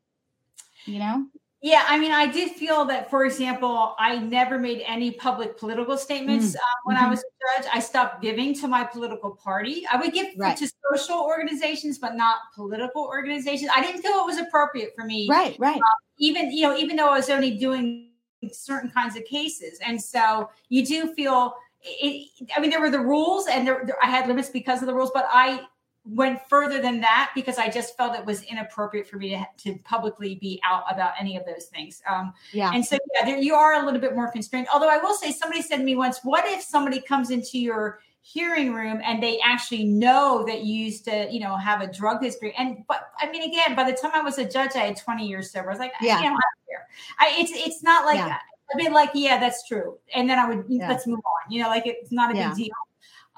You know yeah, I mean, I did feel that, for example, I never made any public political statements mm. uh, when mm-hmm. I was a judge. I stopped giving to my political party. I would give right. to social organizations, but not political organizations. I didn't feel it was appropriate for me. Right, right. Uh, even you know, even though I was only doing certain kinds of cases, and so you do feel. It, I mean, there were the rules, and there, there, I had limits because of the rules, but I went further than that because I just felt it was inappropriate for me to, to publicly be out about any of those things. Um, yeah. And so, yeah, there, you are a little bit more constrained. Although I will say, somebody said to me once, what if somebody comes into your hearing room and they actually know that you used to, you know, have a drug history? And, but I mean, again, by the time I was a judge, I had 20 years sober. I was like, yeah. I, you know, I. I, it's, it's not like, yeah. I'd be like, yeah, that's true. And then I would, yeah. let's move on, you know, like it's not a yeah. big deal.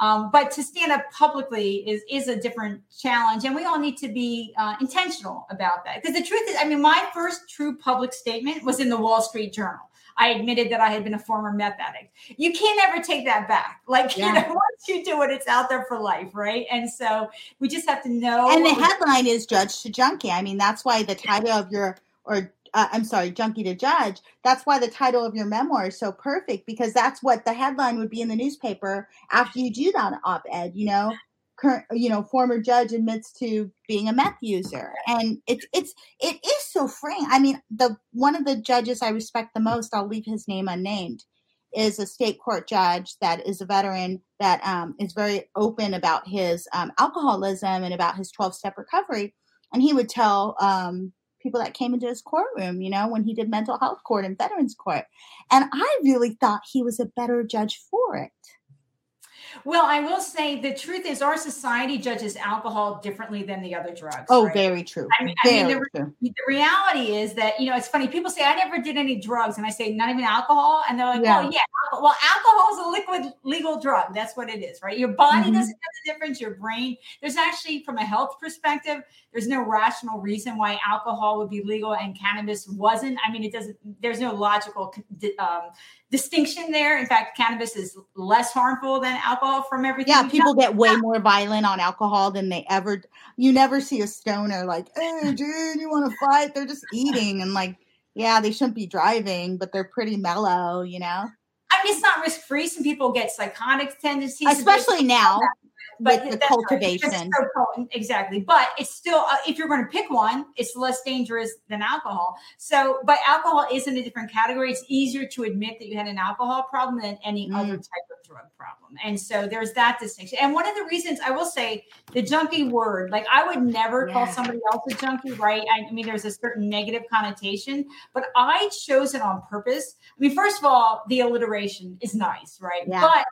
Um, but to stand up publicly is is a different challenge, and we all need to be uh, intentional about that. Because the truth is, I mean, my first true public statement was in the Wall Street Journal. I admitted that I had been a former meth addict. You can't ever take that back. Like, yeah. you know, once you do it, it's out there for life, right? And so we just have to know. And the headline is Judge to Junkie. I mean, that's why the title of your or uh, I'm sorry, junkie to judge. That's why the title of your memoir is so perfect because that's what the headline would be in the newspaper after you do that op-ed. You know, current, you know, former judge admits to being a meth user, and it's it's it is so freeing. I mean, the one of the judges I respect the most, I'll leave his name unnamed, is a state court judge that is a veteran that um, is very open about his um, alcoholism and about his 12 step recovery. And he would tell um, people that came into his courtroom, you know, when he did mental health court and veterans court. And I really thought he was a better judge for it. Well, I will say the truth is our society judges alcohol differently than the other drugs. Oh, right? very true. I mean, I mean the, true. the, reality is that, you know, it's funny. People say, I never did any drugs. And I say, not even alcohol. And they're like, yeah. well, yeah. Well, alcohol is a liquid legal drug. That's what it is, right? Your body mm-hmm. doesn't know the difference. Your brain. There's actually, from a health perspective, there's no rational reason why alcohol would be legal and cannabis wasn't. I mean, it doesn't, there's no logical um, distinction there. In fact, cannabis is less harmful than alcohol from everything. Yeah, people get way more violent on alcohol than they ever. You never see a stoner like, "Hey, dude, you want to fight?" They're just eating and like, yeah, they shouldn't be driving, but they're pretty mellow, you know. I mean, it's not risk free. Some people get psychotic tendencies, especially now. But with the cultivation, right, so exactly. But it's still, uh, if you're going to pick one, it's less dangerous than alcohol. So, but alcohol is in a different category. It's easier to admit that you had an alcohol problem than any mm. other type of drug problem. And so there's that distinction. And one of the reasons I will say the junkie word, like I would never yeah. call somebody else a junkie, right? I, I mean, there's a certain negative connotation, but I chose it on purpose. I mean, first of all, the alliteration is nice, right? Yeah. But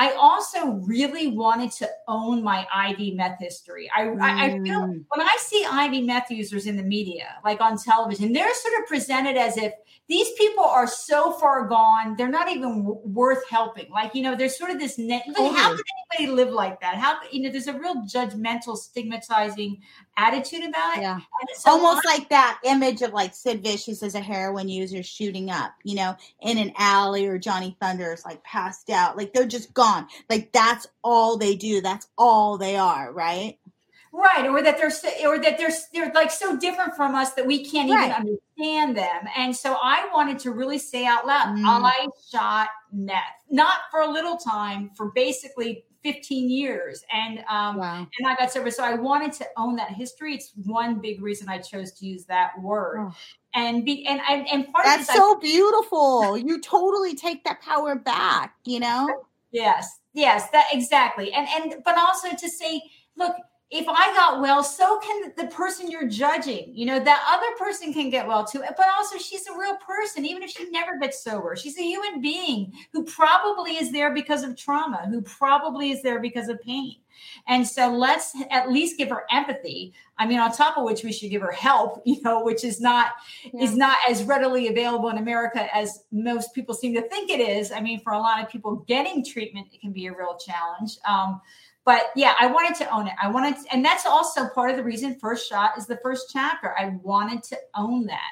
I also really wanted to own my IV meth history. I, mm. I, I, feel mm. when I see IV meth users in the media, like on television, they're sort of presented as if these people are so far gone, they're not even w- worth helping. Like, you know, there's sort of this net. Like, how could anybody live like that? How, you know, there's a real judgmental, stigmatizing attitude about it. Yeah. So Almost I, like that image of like Sid Vicious as a heroin user shooting up, you know, in an alley or Johnny Thunders like passed out. Like they're just gone. Like that's all they do. That's all they are, right? Right or that they're or that they're they're like so different from us that we can't right. even understand them and so i wanted to really say out loud mm. i shot meth not for a little time for basically 15 years and um wow. and i got sober so i wanted to own that history it's one big reason i chose to use that word oh. and be and and, and part that's so I, beautiful you totally take that power back you know yes yes that exactly and and but also to say look if I got well, so can the person you're judging. You know, that other person can get well too. But also, she's a real person, even if she never gets sober. She's a human being who probably is there because of trauma, who probably is there because of pain. And so let's at least give her empathy. I mean, on top of which we should give her help, you know, which is not yeah. is not as readily available in America as most people seem to think it is. I mean, for a lot of people, getting treatment it can be a real challenge. Um, but yeah, I wanted to own it. I wanted, to, and that's also part of the reason First Shot is the first chapter. I wanted to own that.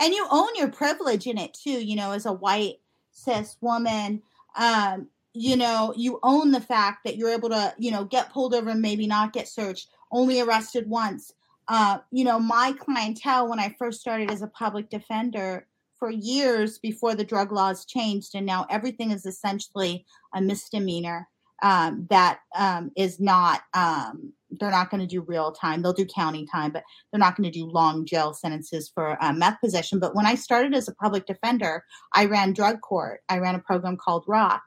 And you own your privilege in it too. You know, as a white cis woman, um, you know, you own the fact that you're able to, you know, get pulled over and maybe not get searched, only arrested once. Uh, you know, my clientele when I first started as a public defender for years before the drug laws changed, and now everything is essentially a misdemeanor um, that um, is not um, they're not going to do real time. They'll do county time but they're not going to do long jail sentences for uh, meth possession but when i started as a public defender i ran drug court. I ran a program called rock.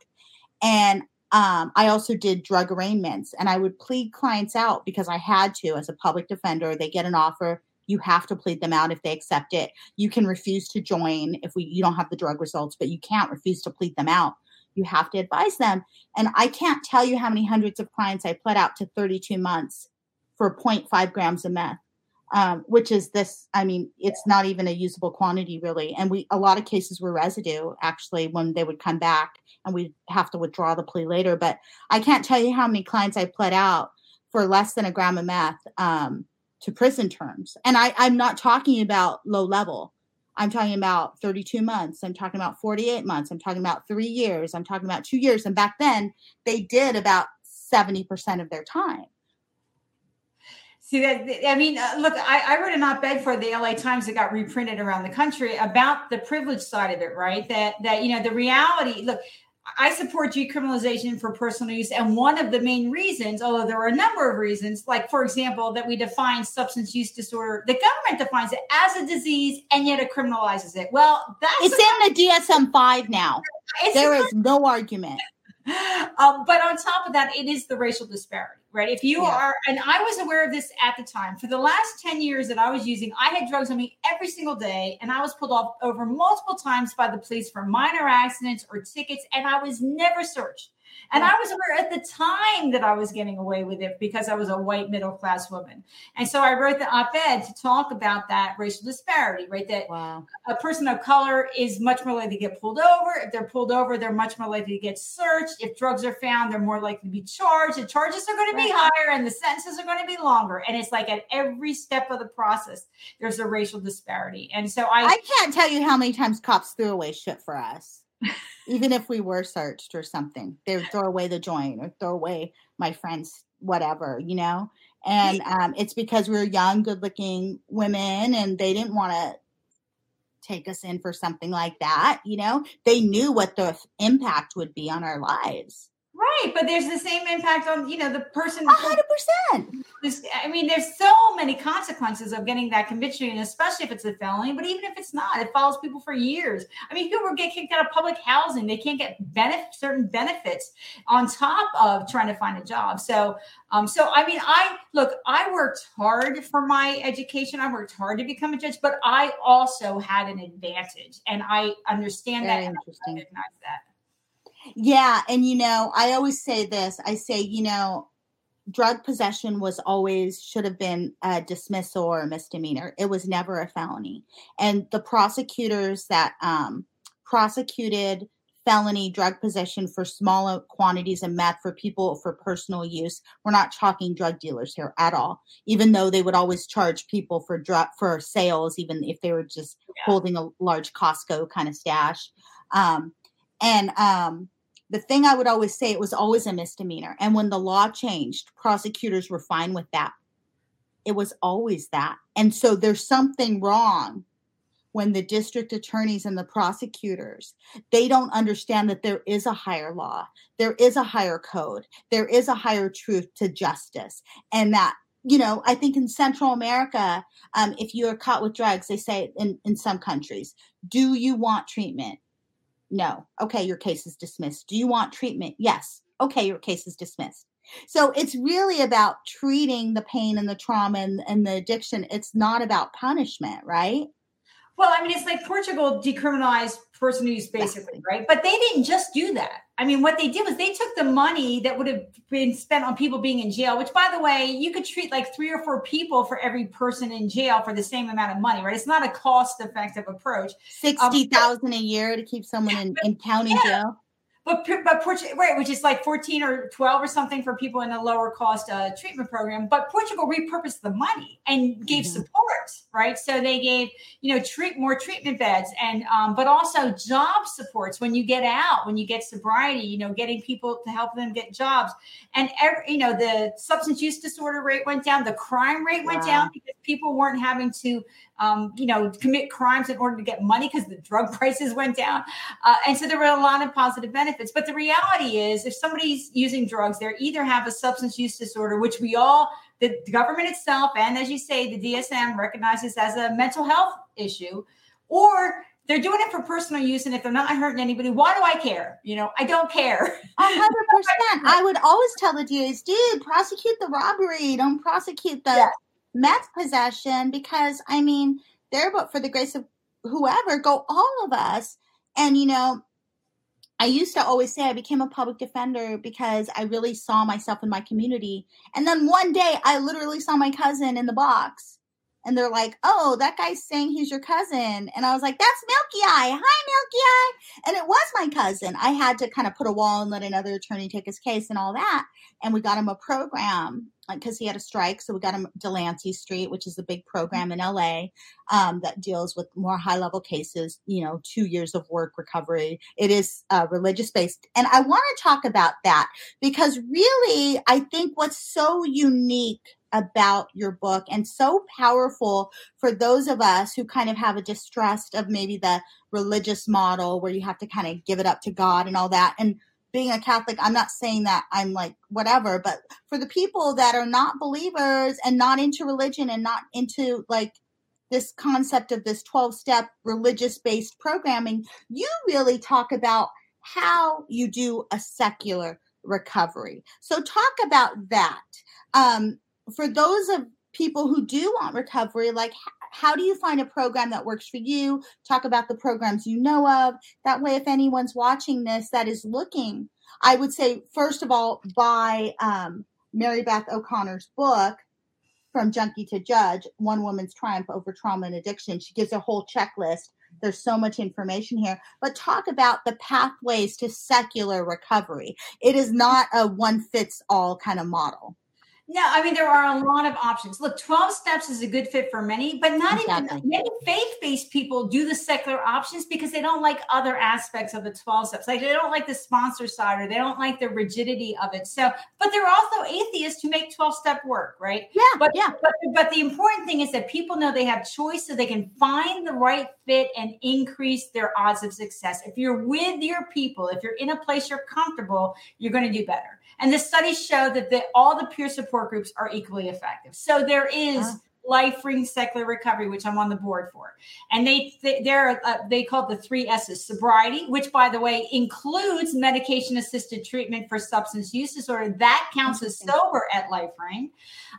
And um, i also did drug arraignments. And i would plead clients out because i had to. As a public defender they get an offer. You have to plead them out if they accept it. You can refuse to join if we you don't have the drug results but you can't refuse to plead them out you have to advise them. And I can't tell you how many hundreds of clients I pled out to 32 months for 0.5 grams of meth, um, which is this. I mean, it's not even a usable quantity really. And we, a lot of cases were residue actually when they would come back and we'd have to withdraw the plea later. But I can't tell you how many clients I pled out for less than a gram of meth um, to prison terms. And I, I'm not talking about low level. I'm talking about 32 months. I'm talking about 48 months. I'm talking about three years. I'm talking about two years. And back then, they did about 70% of their time. See that? I mean, uh, look, I, I wrote an op-ed for the LA Times that got reprinted around the country about the privilege side of it, right? That that you know the reality. Look, I support decriminalization for personal use. And one of the main reasons, although there are a number of reasons, like, for example, that we define substance use disorder, the government defines it as a disease and yet it criminalizes it. Well, that's it's in the DSM 5 now. There is no argument. Um, but on top of that, it is the racial disparity, right? If you yeah. are, and I was aware of this at the time. For the last 10 years that I was using, I had drugs on me every single day, and I was pulled off over multiple times by the police for minor accidents or tickets, and I was never searched. And I was aware at the time that I was getting away with it because I was a white middle class woman. And so I wrote the op ed to talk about that racial disparity, right? That wow. a person of color is much more likely to get pulled over. If they're pulled over, they're much more likely to get searched. If drugs are found, they're more likely to be charged. The charges are going to be higher and the sentences are going to be longer. And it's like at every step of the process, there's a racial disparity. And so I I can't tell you how many times cops threw away shit for us even if we were searched or something, they would throw away the joint or throw away my friend's whatever, you know? And um, it's because we are young, good looking women and they didn't want to take us in for something like that, you know? They knew what the impact would be on our lives. Right, but there's the same impact on you know the person. hundred percent. I mean, there's so many consequences of getting that conviction, especially if it's a felony. But even if it's not, it follows people for years. I mean, people get kicked out of public housing; they can't get benefit certain benefits on top of trying to find a job. So, um, so I mean, I look, I worked hard for my education. I worked hard to become a judge, but I also had an advantage, and I understand that. And I recognize that. Yeah. And, you know, I always say this I say, you know, drug possession was always should have been a dismissal or a misdemeanor. It was never a felony. And the prosecutors that um, prosecuted felony drug possession for small quantities of meth for people for personal use. We're not talking drug dealers here at all. Even though they would always charge people for drug for sales, even if they were just yeah. holding a large Costco kind of stash. Um, and um, the thing I would always say, it was always a misdemeanor. And when the law changed, prosecutors were fine with that. It was always that. And so there's something wrong when the district attorneys and the prosecutors they don't understand that there is a higher law there is a higher code there is a higher truth to justice and that you know i think in central america um, if you are caught with drugs they say in, in some countries do you want treatment no. Okay, your case is dismissed. Do you want treatment? Yes. Okay, your case is dismissed. So it's really about treating the pain and the trauma and, and the addiction. It's not about punishment, right? Well, I mean, it's like Portugal decriminalized personal use, basically, right? But they didn't just do that. I mean, what they did was they took the money that would have been spent on people being in jail, which, by the way, you could treat like three or four people for every person in jail for the same amount of money, right? It's not a cost-effective approach. Sixty thousand um, a year to keep someone in, in county yeah. jail but but Portugal, right, which is like 14 or 12 or something for people in a lower cost uh, treatment program. But Portugal repurposed the money and gave mm-hmm. support, right? So they gave you know treat more treatment beds and um, but also job supports when you get out, when you get sobriety, you know, getting people to help them get jobs. And every, you know the substance use disorder rate went down, the crime rate went wow. down because people weren't having to um, you know, commit crimes in order to get money because the drug prices went down. Uh, and so there were a lot of positive benefits. But the reality is, if somebody's using drugs, they either have a substance use disorder, which we all, the government itself, and as you say, the DSM recognizes as a mental health issue, or they're doing it for personal use and if they're not hurting anybody why do i care? You know i don't care. 100% i would always tell the das dude prosecute the robbery. Don't prosecute the yeah. meth possession because I mean, there, but for the grace of whoever, go all of us. And, you know, I used to always say I became a public defender because I really saw myself in my community. And then one day I literally saw my cousin in the box and they're like, "Oh, that guy's saying he's your cousin," and I was like, "That's Milky Eye. Hi, Milky Eye." And it was my cousin. I had to kind of put a wall and let another attorney take his case and all that, and we got him a program because he had a strike. So we got him Delancey Street, which is a big program in LA um, that deals with more high level cases. You know, two years of work recovery. It is uh, religious based, and I want to talk about that because really, I think what's so unique about your book and so powerful for those of us who kind of have a distrust of maybe the religious model where you have to kind of give it up to God and all that. And being a Catholic, I'm not saying that I'm like whatever, but for the people that are not believers and not into religion and not into like this concept of this 12 step religious based programming, you really talk about how you do a secular recovery. So, talk about that. Um, for those of people who do want recovery, like how do you find a program that works for you? Talk about the programs you know of. That way, if anyone's watching this that is looking, I would say, first of all, buy um, Mary Beth O'Connor's book, From Junkie to Judge One Woman's Triumph Over Trauma and Addiction. She gives a whole checklist. There's so much information here, but talk about the pathways to secular recovery. It is not a one fits all kind of model. No, I mean there are a lot of options. Look, 12 steps is a good fit for many, but not exactly. even many faith-based people do the secular options because they don't like other aspects of the 12 steps. Like they don't like the sponsor side or they don't like the rigidity of it. So, but there are also atheists who make 12-step work, right? Yeah. But yeah. But, but the important thing is that people know they have choice so they can find the right fit and increase their odds of success. If you're with your people, if you're in a place you're comfortable, you're going to do better. And the studies show that the, all the peer support groups are equally effective. So there is LifeRing Secular Recovery, which I'm on the board for. And they, they they're uh, they call it the three S's: sobriety, which by the way includes medication assisted treatment for substance use disorder. That counts as sober at LifeRing.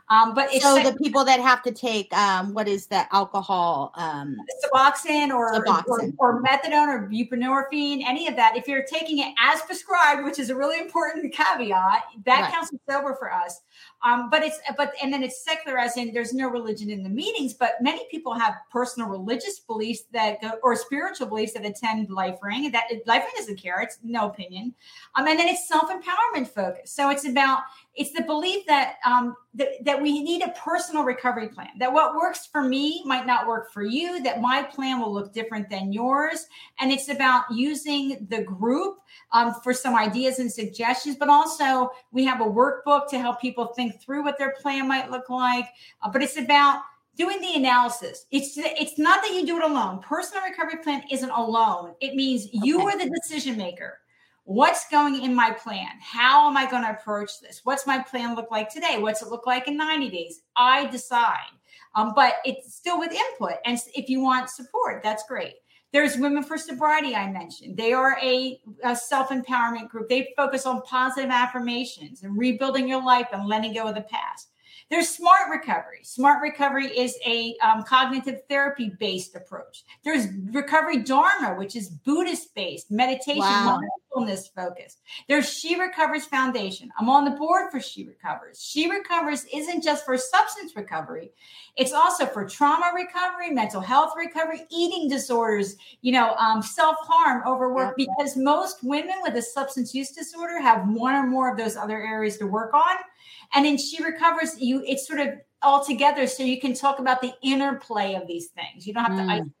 Um, but so sec- the people that have to take um, what is the alcohol, um, Suboxone or, Suboxone. or, or methadone or buprenorphine, any of that. If you're taking it as prescribed, which is a really important caveat, that right. counts as sober for us. Um, but it's but and then it's secular as in there's no religion in the meetings, but many people have personal religious beliefs that go or spiritual beliefs that attend Life Ring. That Life Ring doesn't care; it's no opinion. Um, and then it's self empowerment focus. So it's about it's the belief that um, that, that we need a personal recovery plan that what works for me might not work for you that my plan will look different than yours and it's about using the group um, for some ideas and suggestions but also we have a workbook to help people think through what their plan might look like uh, but it's about doing the analysis. It's it's not that you do it alone. Personal recovery plan isn't alone. It means you okay. are the decision maker what's going in my plan? How am i going to approach this? What's my plan look like today? What's it look like in 90 days? I decide. Um, but it's still with input. And if you want support that's great. There's women for sobriety i mentioned. They are a, a self-empowerment group. They focus on positive affirmations and rebuilding your life and letting go of the past there's smart recovery. Smart recovery is a um, cognitive therapy based approach. There's recovery dharma, which is Buddhist based, meditation, wow. mindfulness focused. There's She Recovers Foundation. I'm on the board for She Recovers. She Recovers isn't just for substance recovery, it's also for trauma recovery, mental health recovery, eating disorders, you know, um, self harm, overwork, yeah. because most women with a substance use disorder have one or more of those other areas to work on. And then she recovers you, it's sort of all together. So you can talk about the interplay of these things. You don't have mm. to isolate them.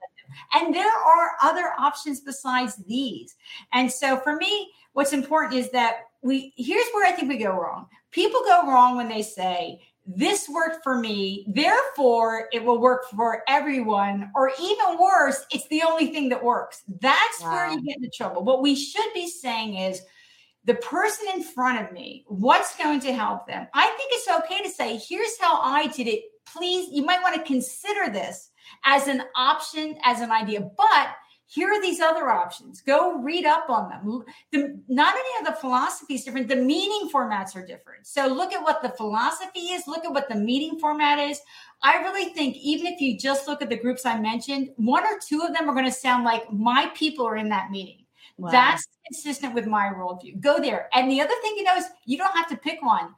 And there are other options besides these. And so for me, what's important is that we here's where I think we go wrong. People go wrong when they say, this worked for me, therefore it will work for everyone. Or even worse, it's the only thing that works. That's wow. where you get into trouble. What we should be saying is, the person in front of me, what's going to help them? I think it's okay to say, here's how I did it. Please, you might want to consider this as an option, as an idea, but here are these other options. Go read up on them. The, not any of the philosophy is different. The meeting formats are different. So look at what the philosophy is. Look at what the meeting format is. I really think even if you just look at the groups I mentioned, one or two of them are going to sound like my people are in that meeting. Wow. That's consistent with my worldview. Go there. And the other thing you know is you don't have to pick one.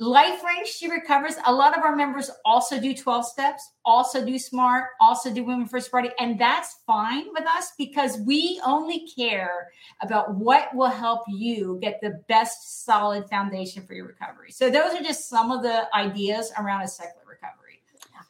LifeRing, she recovers. A lot of our members also do 12 steps, also do smart, also do women for sobriety. And that's fine with us because we only care about what will help you get the best solid foundation for your recovery. So those are just some of the ideas around a secular recovery.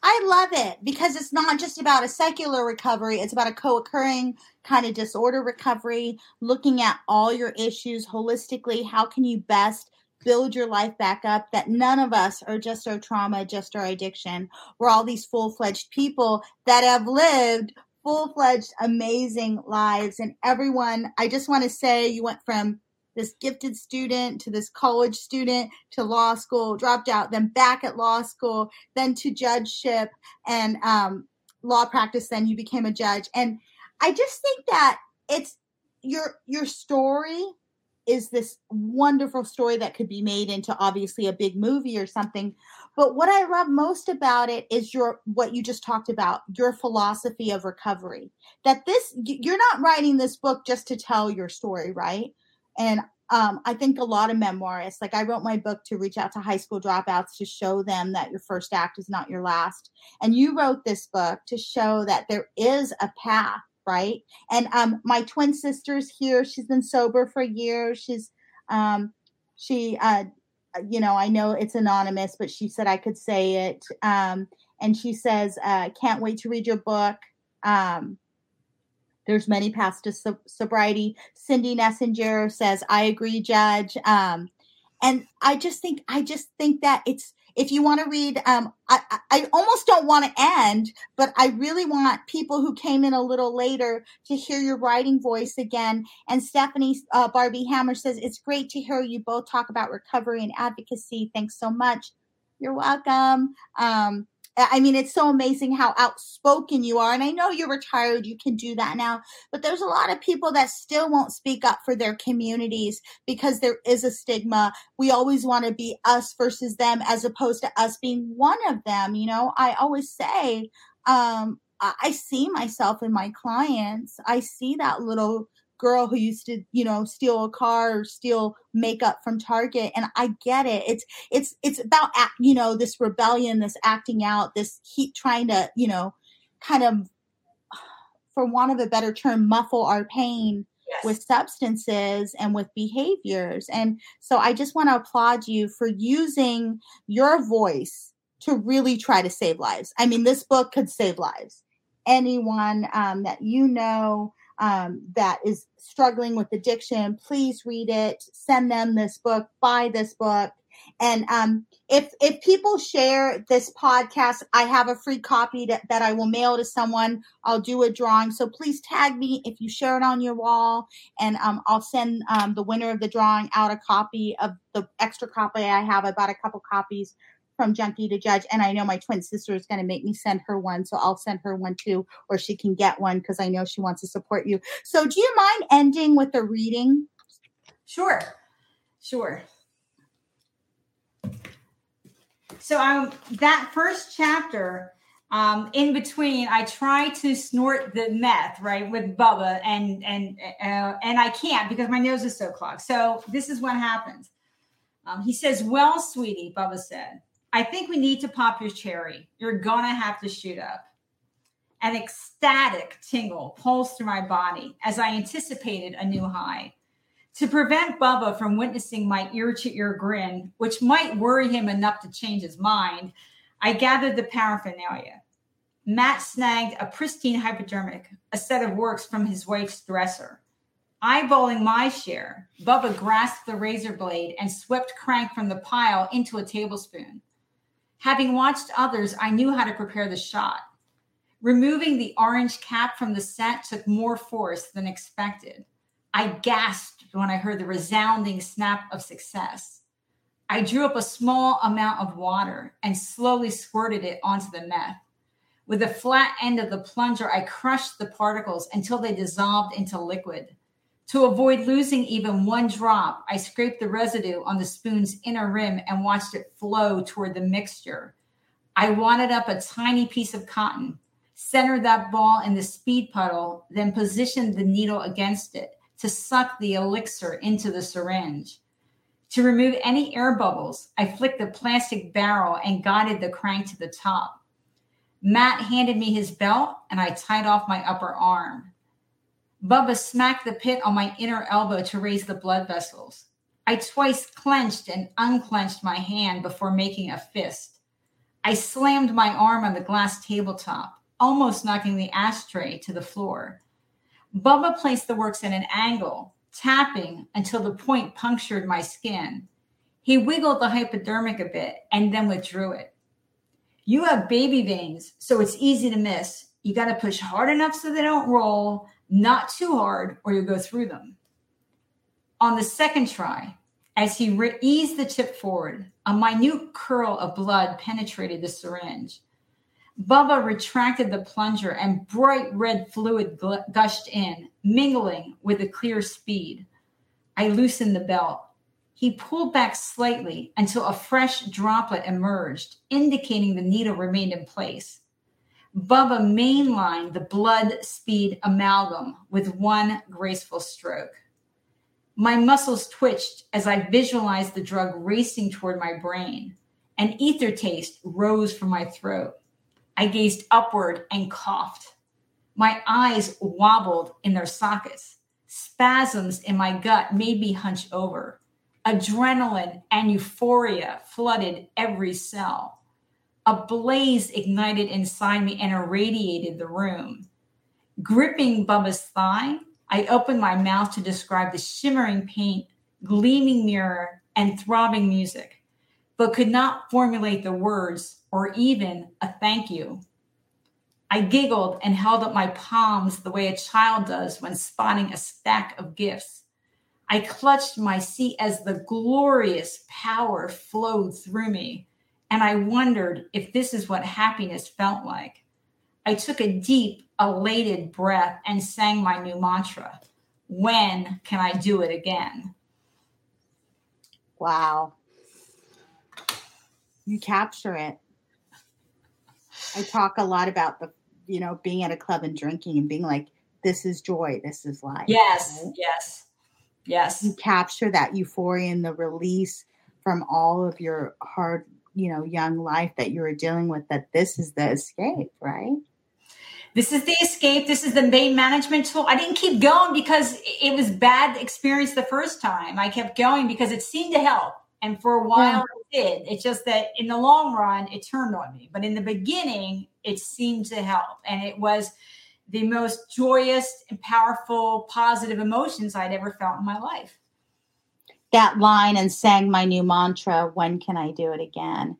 I love it because it's not just about a secular recovery, it's about a co occurring kind of disorder recovery, looking at all your issues holistically. How can you best build your life back up? That none of us are just our trauma, just our addiction. We're all these full fledged people that have lived full fledged, amazing lives. And everyone, I just want to say you went from this gifted student to this college student to law school, dropped out, then back at law school, then to judgeship and um, law practice. Then you became a judge. And I just think that it's your your story is this wonderful story that could be made into obviously a big movie or something. But what i love most about it is your what you just talked about your philosophy of recovery. That this you're not writing this book just to tell your story right? And um, i think a lot of memoirists like i wrote my book to reach out to high school dropouts to show them that your first act is not your last. And you wrote this book to show that there is a path right? And um, my twin sister's here. She's been sober for years. She's um, she uh, you know, I know it's anonymous, but she said I could say it. Um, and she says, uh, "Can't wait to read your book." Um, there's many paths to so- sobriety. Cindy Nessinger says, "I agree, Judge." Um, and I just think, I just think that it's if you want to read, um, I, I almost don't want to end, but I really want people who came in a little later to hear your writing voice again. And Stephanie uh, Barbé Hammer says, It's great to hear you both talk about recovery and advocacy. Thanks so much. You're welcome. Um, I mean, it's so amazing how outspoken you are. And I know you're retired, you can do that now, but there's a lot of people that still won't speak up for their communities because there is a stigma. We always want to be us versus them as opposed to us being one of them. You know, I always say, um, I see myself in my clients. I see that little girl who used to you know steal a car or steal makeup from target and i get it. It's it's it's about you know this rebellion this acting out this heat trying to you know kind of for want of a better term muffle our pain yes. with substances and with behaviors. And so i just want to applaud you for using your voice to really try to save lives. I mean this book could save lives. Anyone um, that you know um, that is struggling with addiction, please read it. Send them this book. Buy this book. And um, if if people share this podcast, I have a free copy that, that I will mail to someone. I'll do a drawing. So please tag me if you share it on your wall, and um, I'll send um, the winner of the drawing out a copy of the extra copy I have. I bought a couple copies from junkie to judge and i know my twin sister is going to make me send her one so i'll send her one too or she can get one because i know she wants to support you. So do you mind ending with a reading? Sure. Sure. So um that first chapter um, in between, I try to snort the meth right with Bubba, and and uh, and I can't because my nose is so clogged. So this is what happens. Um, he says, "Well, sweetie," Bubba said, I think we need to pop your cherry. You're gonna have to shoot up. An ecstatic tingle pulsed through my body as I anticipated a new high. To prevent Bubba from witnessing my ear to ear grin, which might worry him enough to change his mind, I gathered the paraphernalia. Matt snagged a pristine hypodermic, a set of works from his wife's dresser. Eyeballing my share, Bubba grasped the razor blade and swept crank from the pile into a tablespoon. Having watched others, I knew how to prepare the shot. Removing the orange cap from the set took more force than expected. I gasped when I heard the resounding snap of success. I drew up a small amount of water and slowly squirted it onto the meth. With the flat end of the plunger, I crushed the particles until they dissolved into liquid. To avoid losing even one drop, I scraped the residue on the spoon's inner rim and watched it flow toward the mixture. I wadded up a tiny piece of cotton, centered that ball in the speed puddle, then positioned the needle against it to suck the elixir into the syringe. To remove any air bubbles, I flicked the plastic barrel and guided the crank to the top. Matt handed me his belt and I tied off my upper arm. Bubba smacked the pit on my inner elbow to raise the blood vessels. I twice clenched and unclenched my hand before making a fist. I slammed my arm on the glass tabletop, almost knocking the ashtray to the floor. Bubba placed the works at an angle, tapping until the point punctured my skin. He wiggled the hypodermic a bit and then withdrew it. You have baby veins, so it's easy to miss. You got to push hard enough so they don't roll not too hard, or you'll go through them. On the second try, as he re- eased the tip forward, a minute curl of blood penetrated the syringe. Bubba retracted the plunger and bright red fluid gl- gushed in, mingling with the clear speed. I loosened the belt. He pulled back slightly until a fresh droplet emerged, indicating the needle remained in place. Bubba mainlined the blood speed amalgam with one graceful stroke. My muscles twitched as I visualized the drug racing toward my brain. An ether taste rose from my throat. I gazed upward and coughed. My eyes wobbled in their sockets. Spasms in my gut made me hunch over. Adrenaline and euphoria flooded every cell. A blaze ignited inside me and irradiated the room. Gripping Bubba's thigh, I opened my mouth to describe the shimmering paint, gleaming mirror, and throbbing music, but could not formulate the words or even a thank you. I giggled and held up my palms the way a child does when spotting a stack of gifts. I clutched my seat as the glorious power flowed through me, and I wondered if this is what happiness felt like. I took a deep, elated breath and sang my new mantra When can I do it again? Wow. You capture it. I talk a lot about the, you know, being at a club and drinking and being like, this is joy, this is life. Yes, right? yes, yes. You capture that euphoria and the release from all of your hard, you know, young life that you were dealing with, that this is the escape, right? This is the escape. This is the main management tool. I didn't keep going because it was bad experience the first time. I kept going because it seemed to help. And for a while yeah. it did. It's just that in the long run, it turned on me. But in the beginning, it seemed to help. And it was the most joyous and powerful, positive emotions I'd ever felt in my life. That line and sang my new mantra, when can I do it again?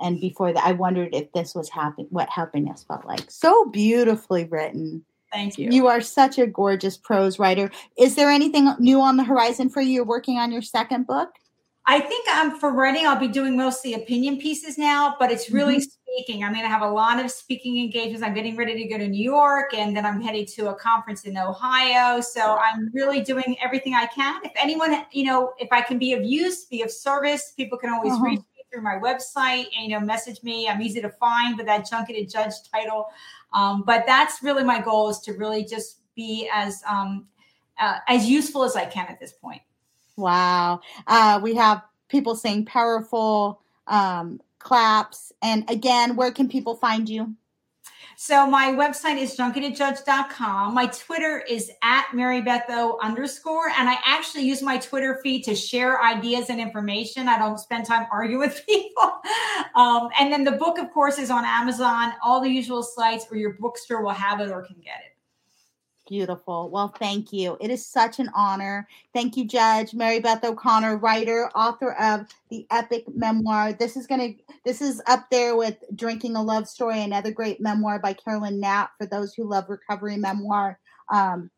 And before that, I wondered if this was happy, what happiness felt like. So beautifully written. Thank you. You are such a gorgeous prose writer. Is there anything new on the horizon for you? You're working on your second book? I think I'm for writing. I'll be doing mostly opinion pieces now, but it's really mm-hmm. speaking. I'm going to have a lot of speaking engagements. I'm getting ready to go to New York, and then I'm headed to a conference in Ohio. So I'm really doing everything I can. If anyone, you know, if I can be of use, be of service, people can always uh-huh. reach me through my website and you know message me. I'm easy to find with that Junkie to Judge title. Um, but that's really my goal is to really just be as um, uh, as useful as I can at this point. Wow. Uh, we have people saying powerful um, claps. And again, where can people find you? So my website is junkietojudge.com. My Twitter is at marybetho underscore. And I actually use my Twitter feed to share ideas and information. I don't spend time arguing with people. Um, and then the book, of course, is on Amazon, all the usual sites, or your bookstore will have it or can get it. Beautiful. Well, thank you. It is such an honor. Thank you, Judge Mary Beth O'Connor, writer, author of the epic memoir. This is gonna this is up there with Drinking a Love Story, another great memoir by Caroline Knapp for those who love recovery memoir. Um,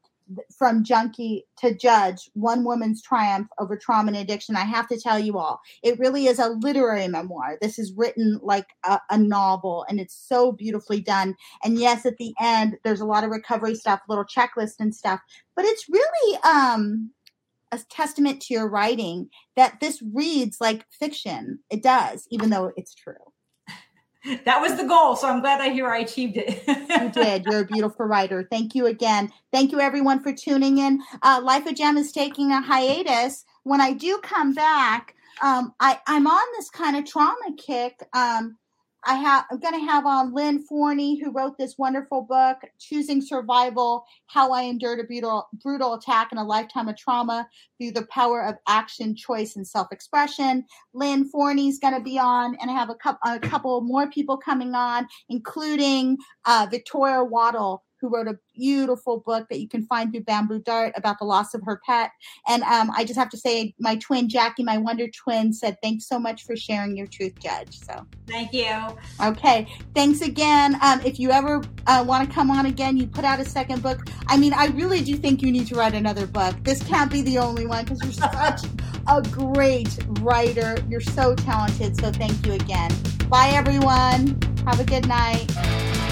from junkie to judge one woman's triumph over trauma and addiction. I have to tell you all it really is a literary memoir. This is written like a, a, novel and it's so beautifully done. And yes at the end there's a lot of recovery stuff little checklist and stuff but it's really um a testament to your writing that this reads like fiction. It does even though it's true that was the goal. So I'm glad I hear I achieved it. you did. You're a beautiful writer. Thank you again. Thank you everyone for tuning in. Uh, Life of JEM is taking a hiatus. When I do come back, um, I, I'm on this kind of trauma kick. Um, I have I'm going to have on Lynn Forney, who wrote this wonderful book, Choosing Survival: How I Endured a Brutal Brutal Attack and a Lifetime of Trauma Through the Power of Action, Choice, and Self-Expression. Lynn Forney's going to be on, and I have a couple a couple more people coming on, including uh, Victoria Waddle, who wrote a beautiful book that you can find through Bamboo Dart about the loss of her pet. And um, I just have to say, my twin Jackie, my wonder twin, said, "Thanks so much for sharing your truth, Judge." So thank you. Okay, thanks again. Um, if you ever uh, want to come on again, you put out a second book. I mean, I really do think you need to write another book. This can't be the only one because you're such a great writer. You're so talented. So thank you again. Bye, everyone. Have a good night.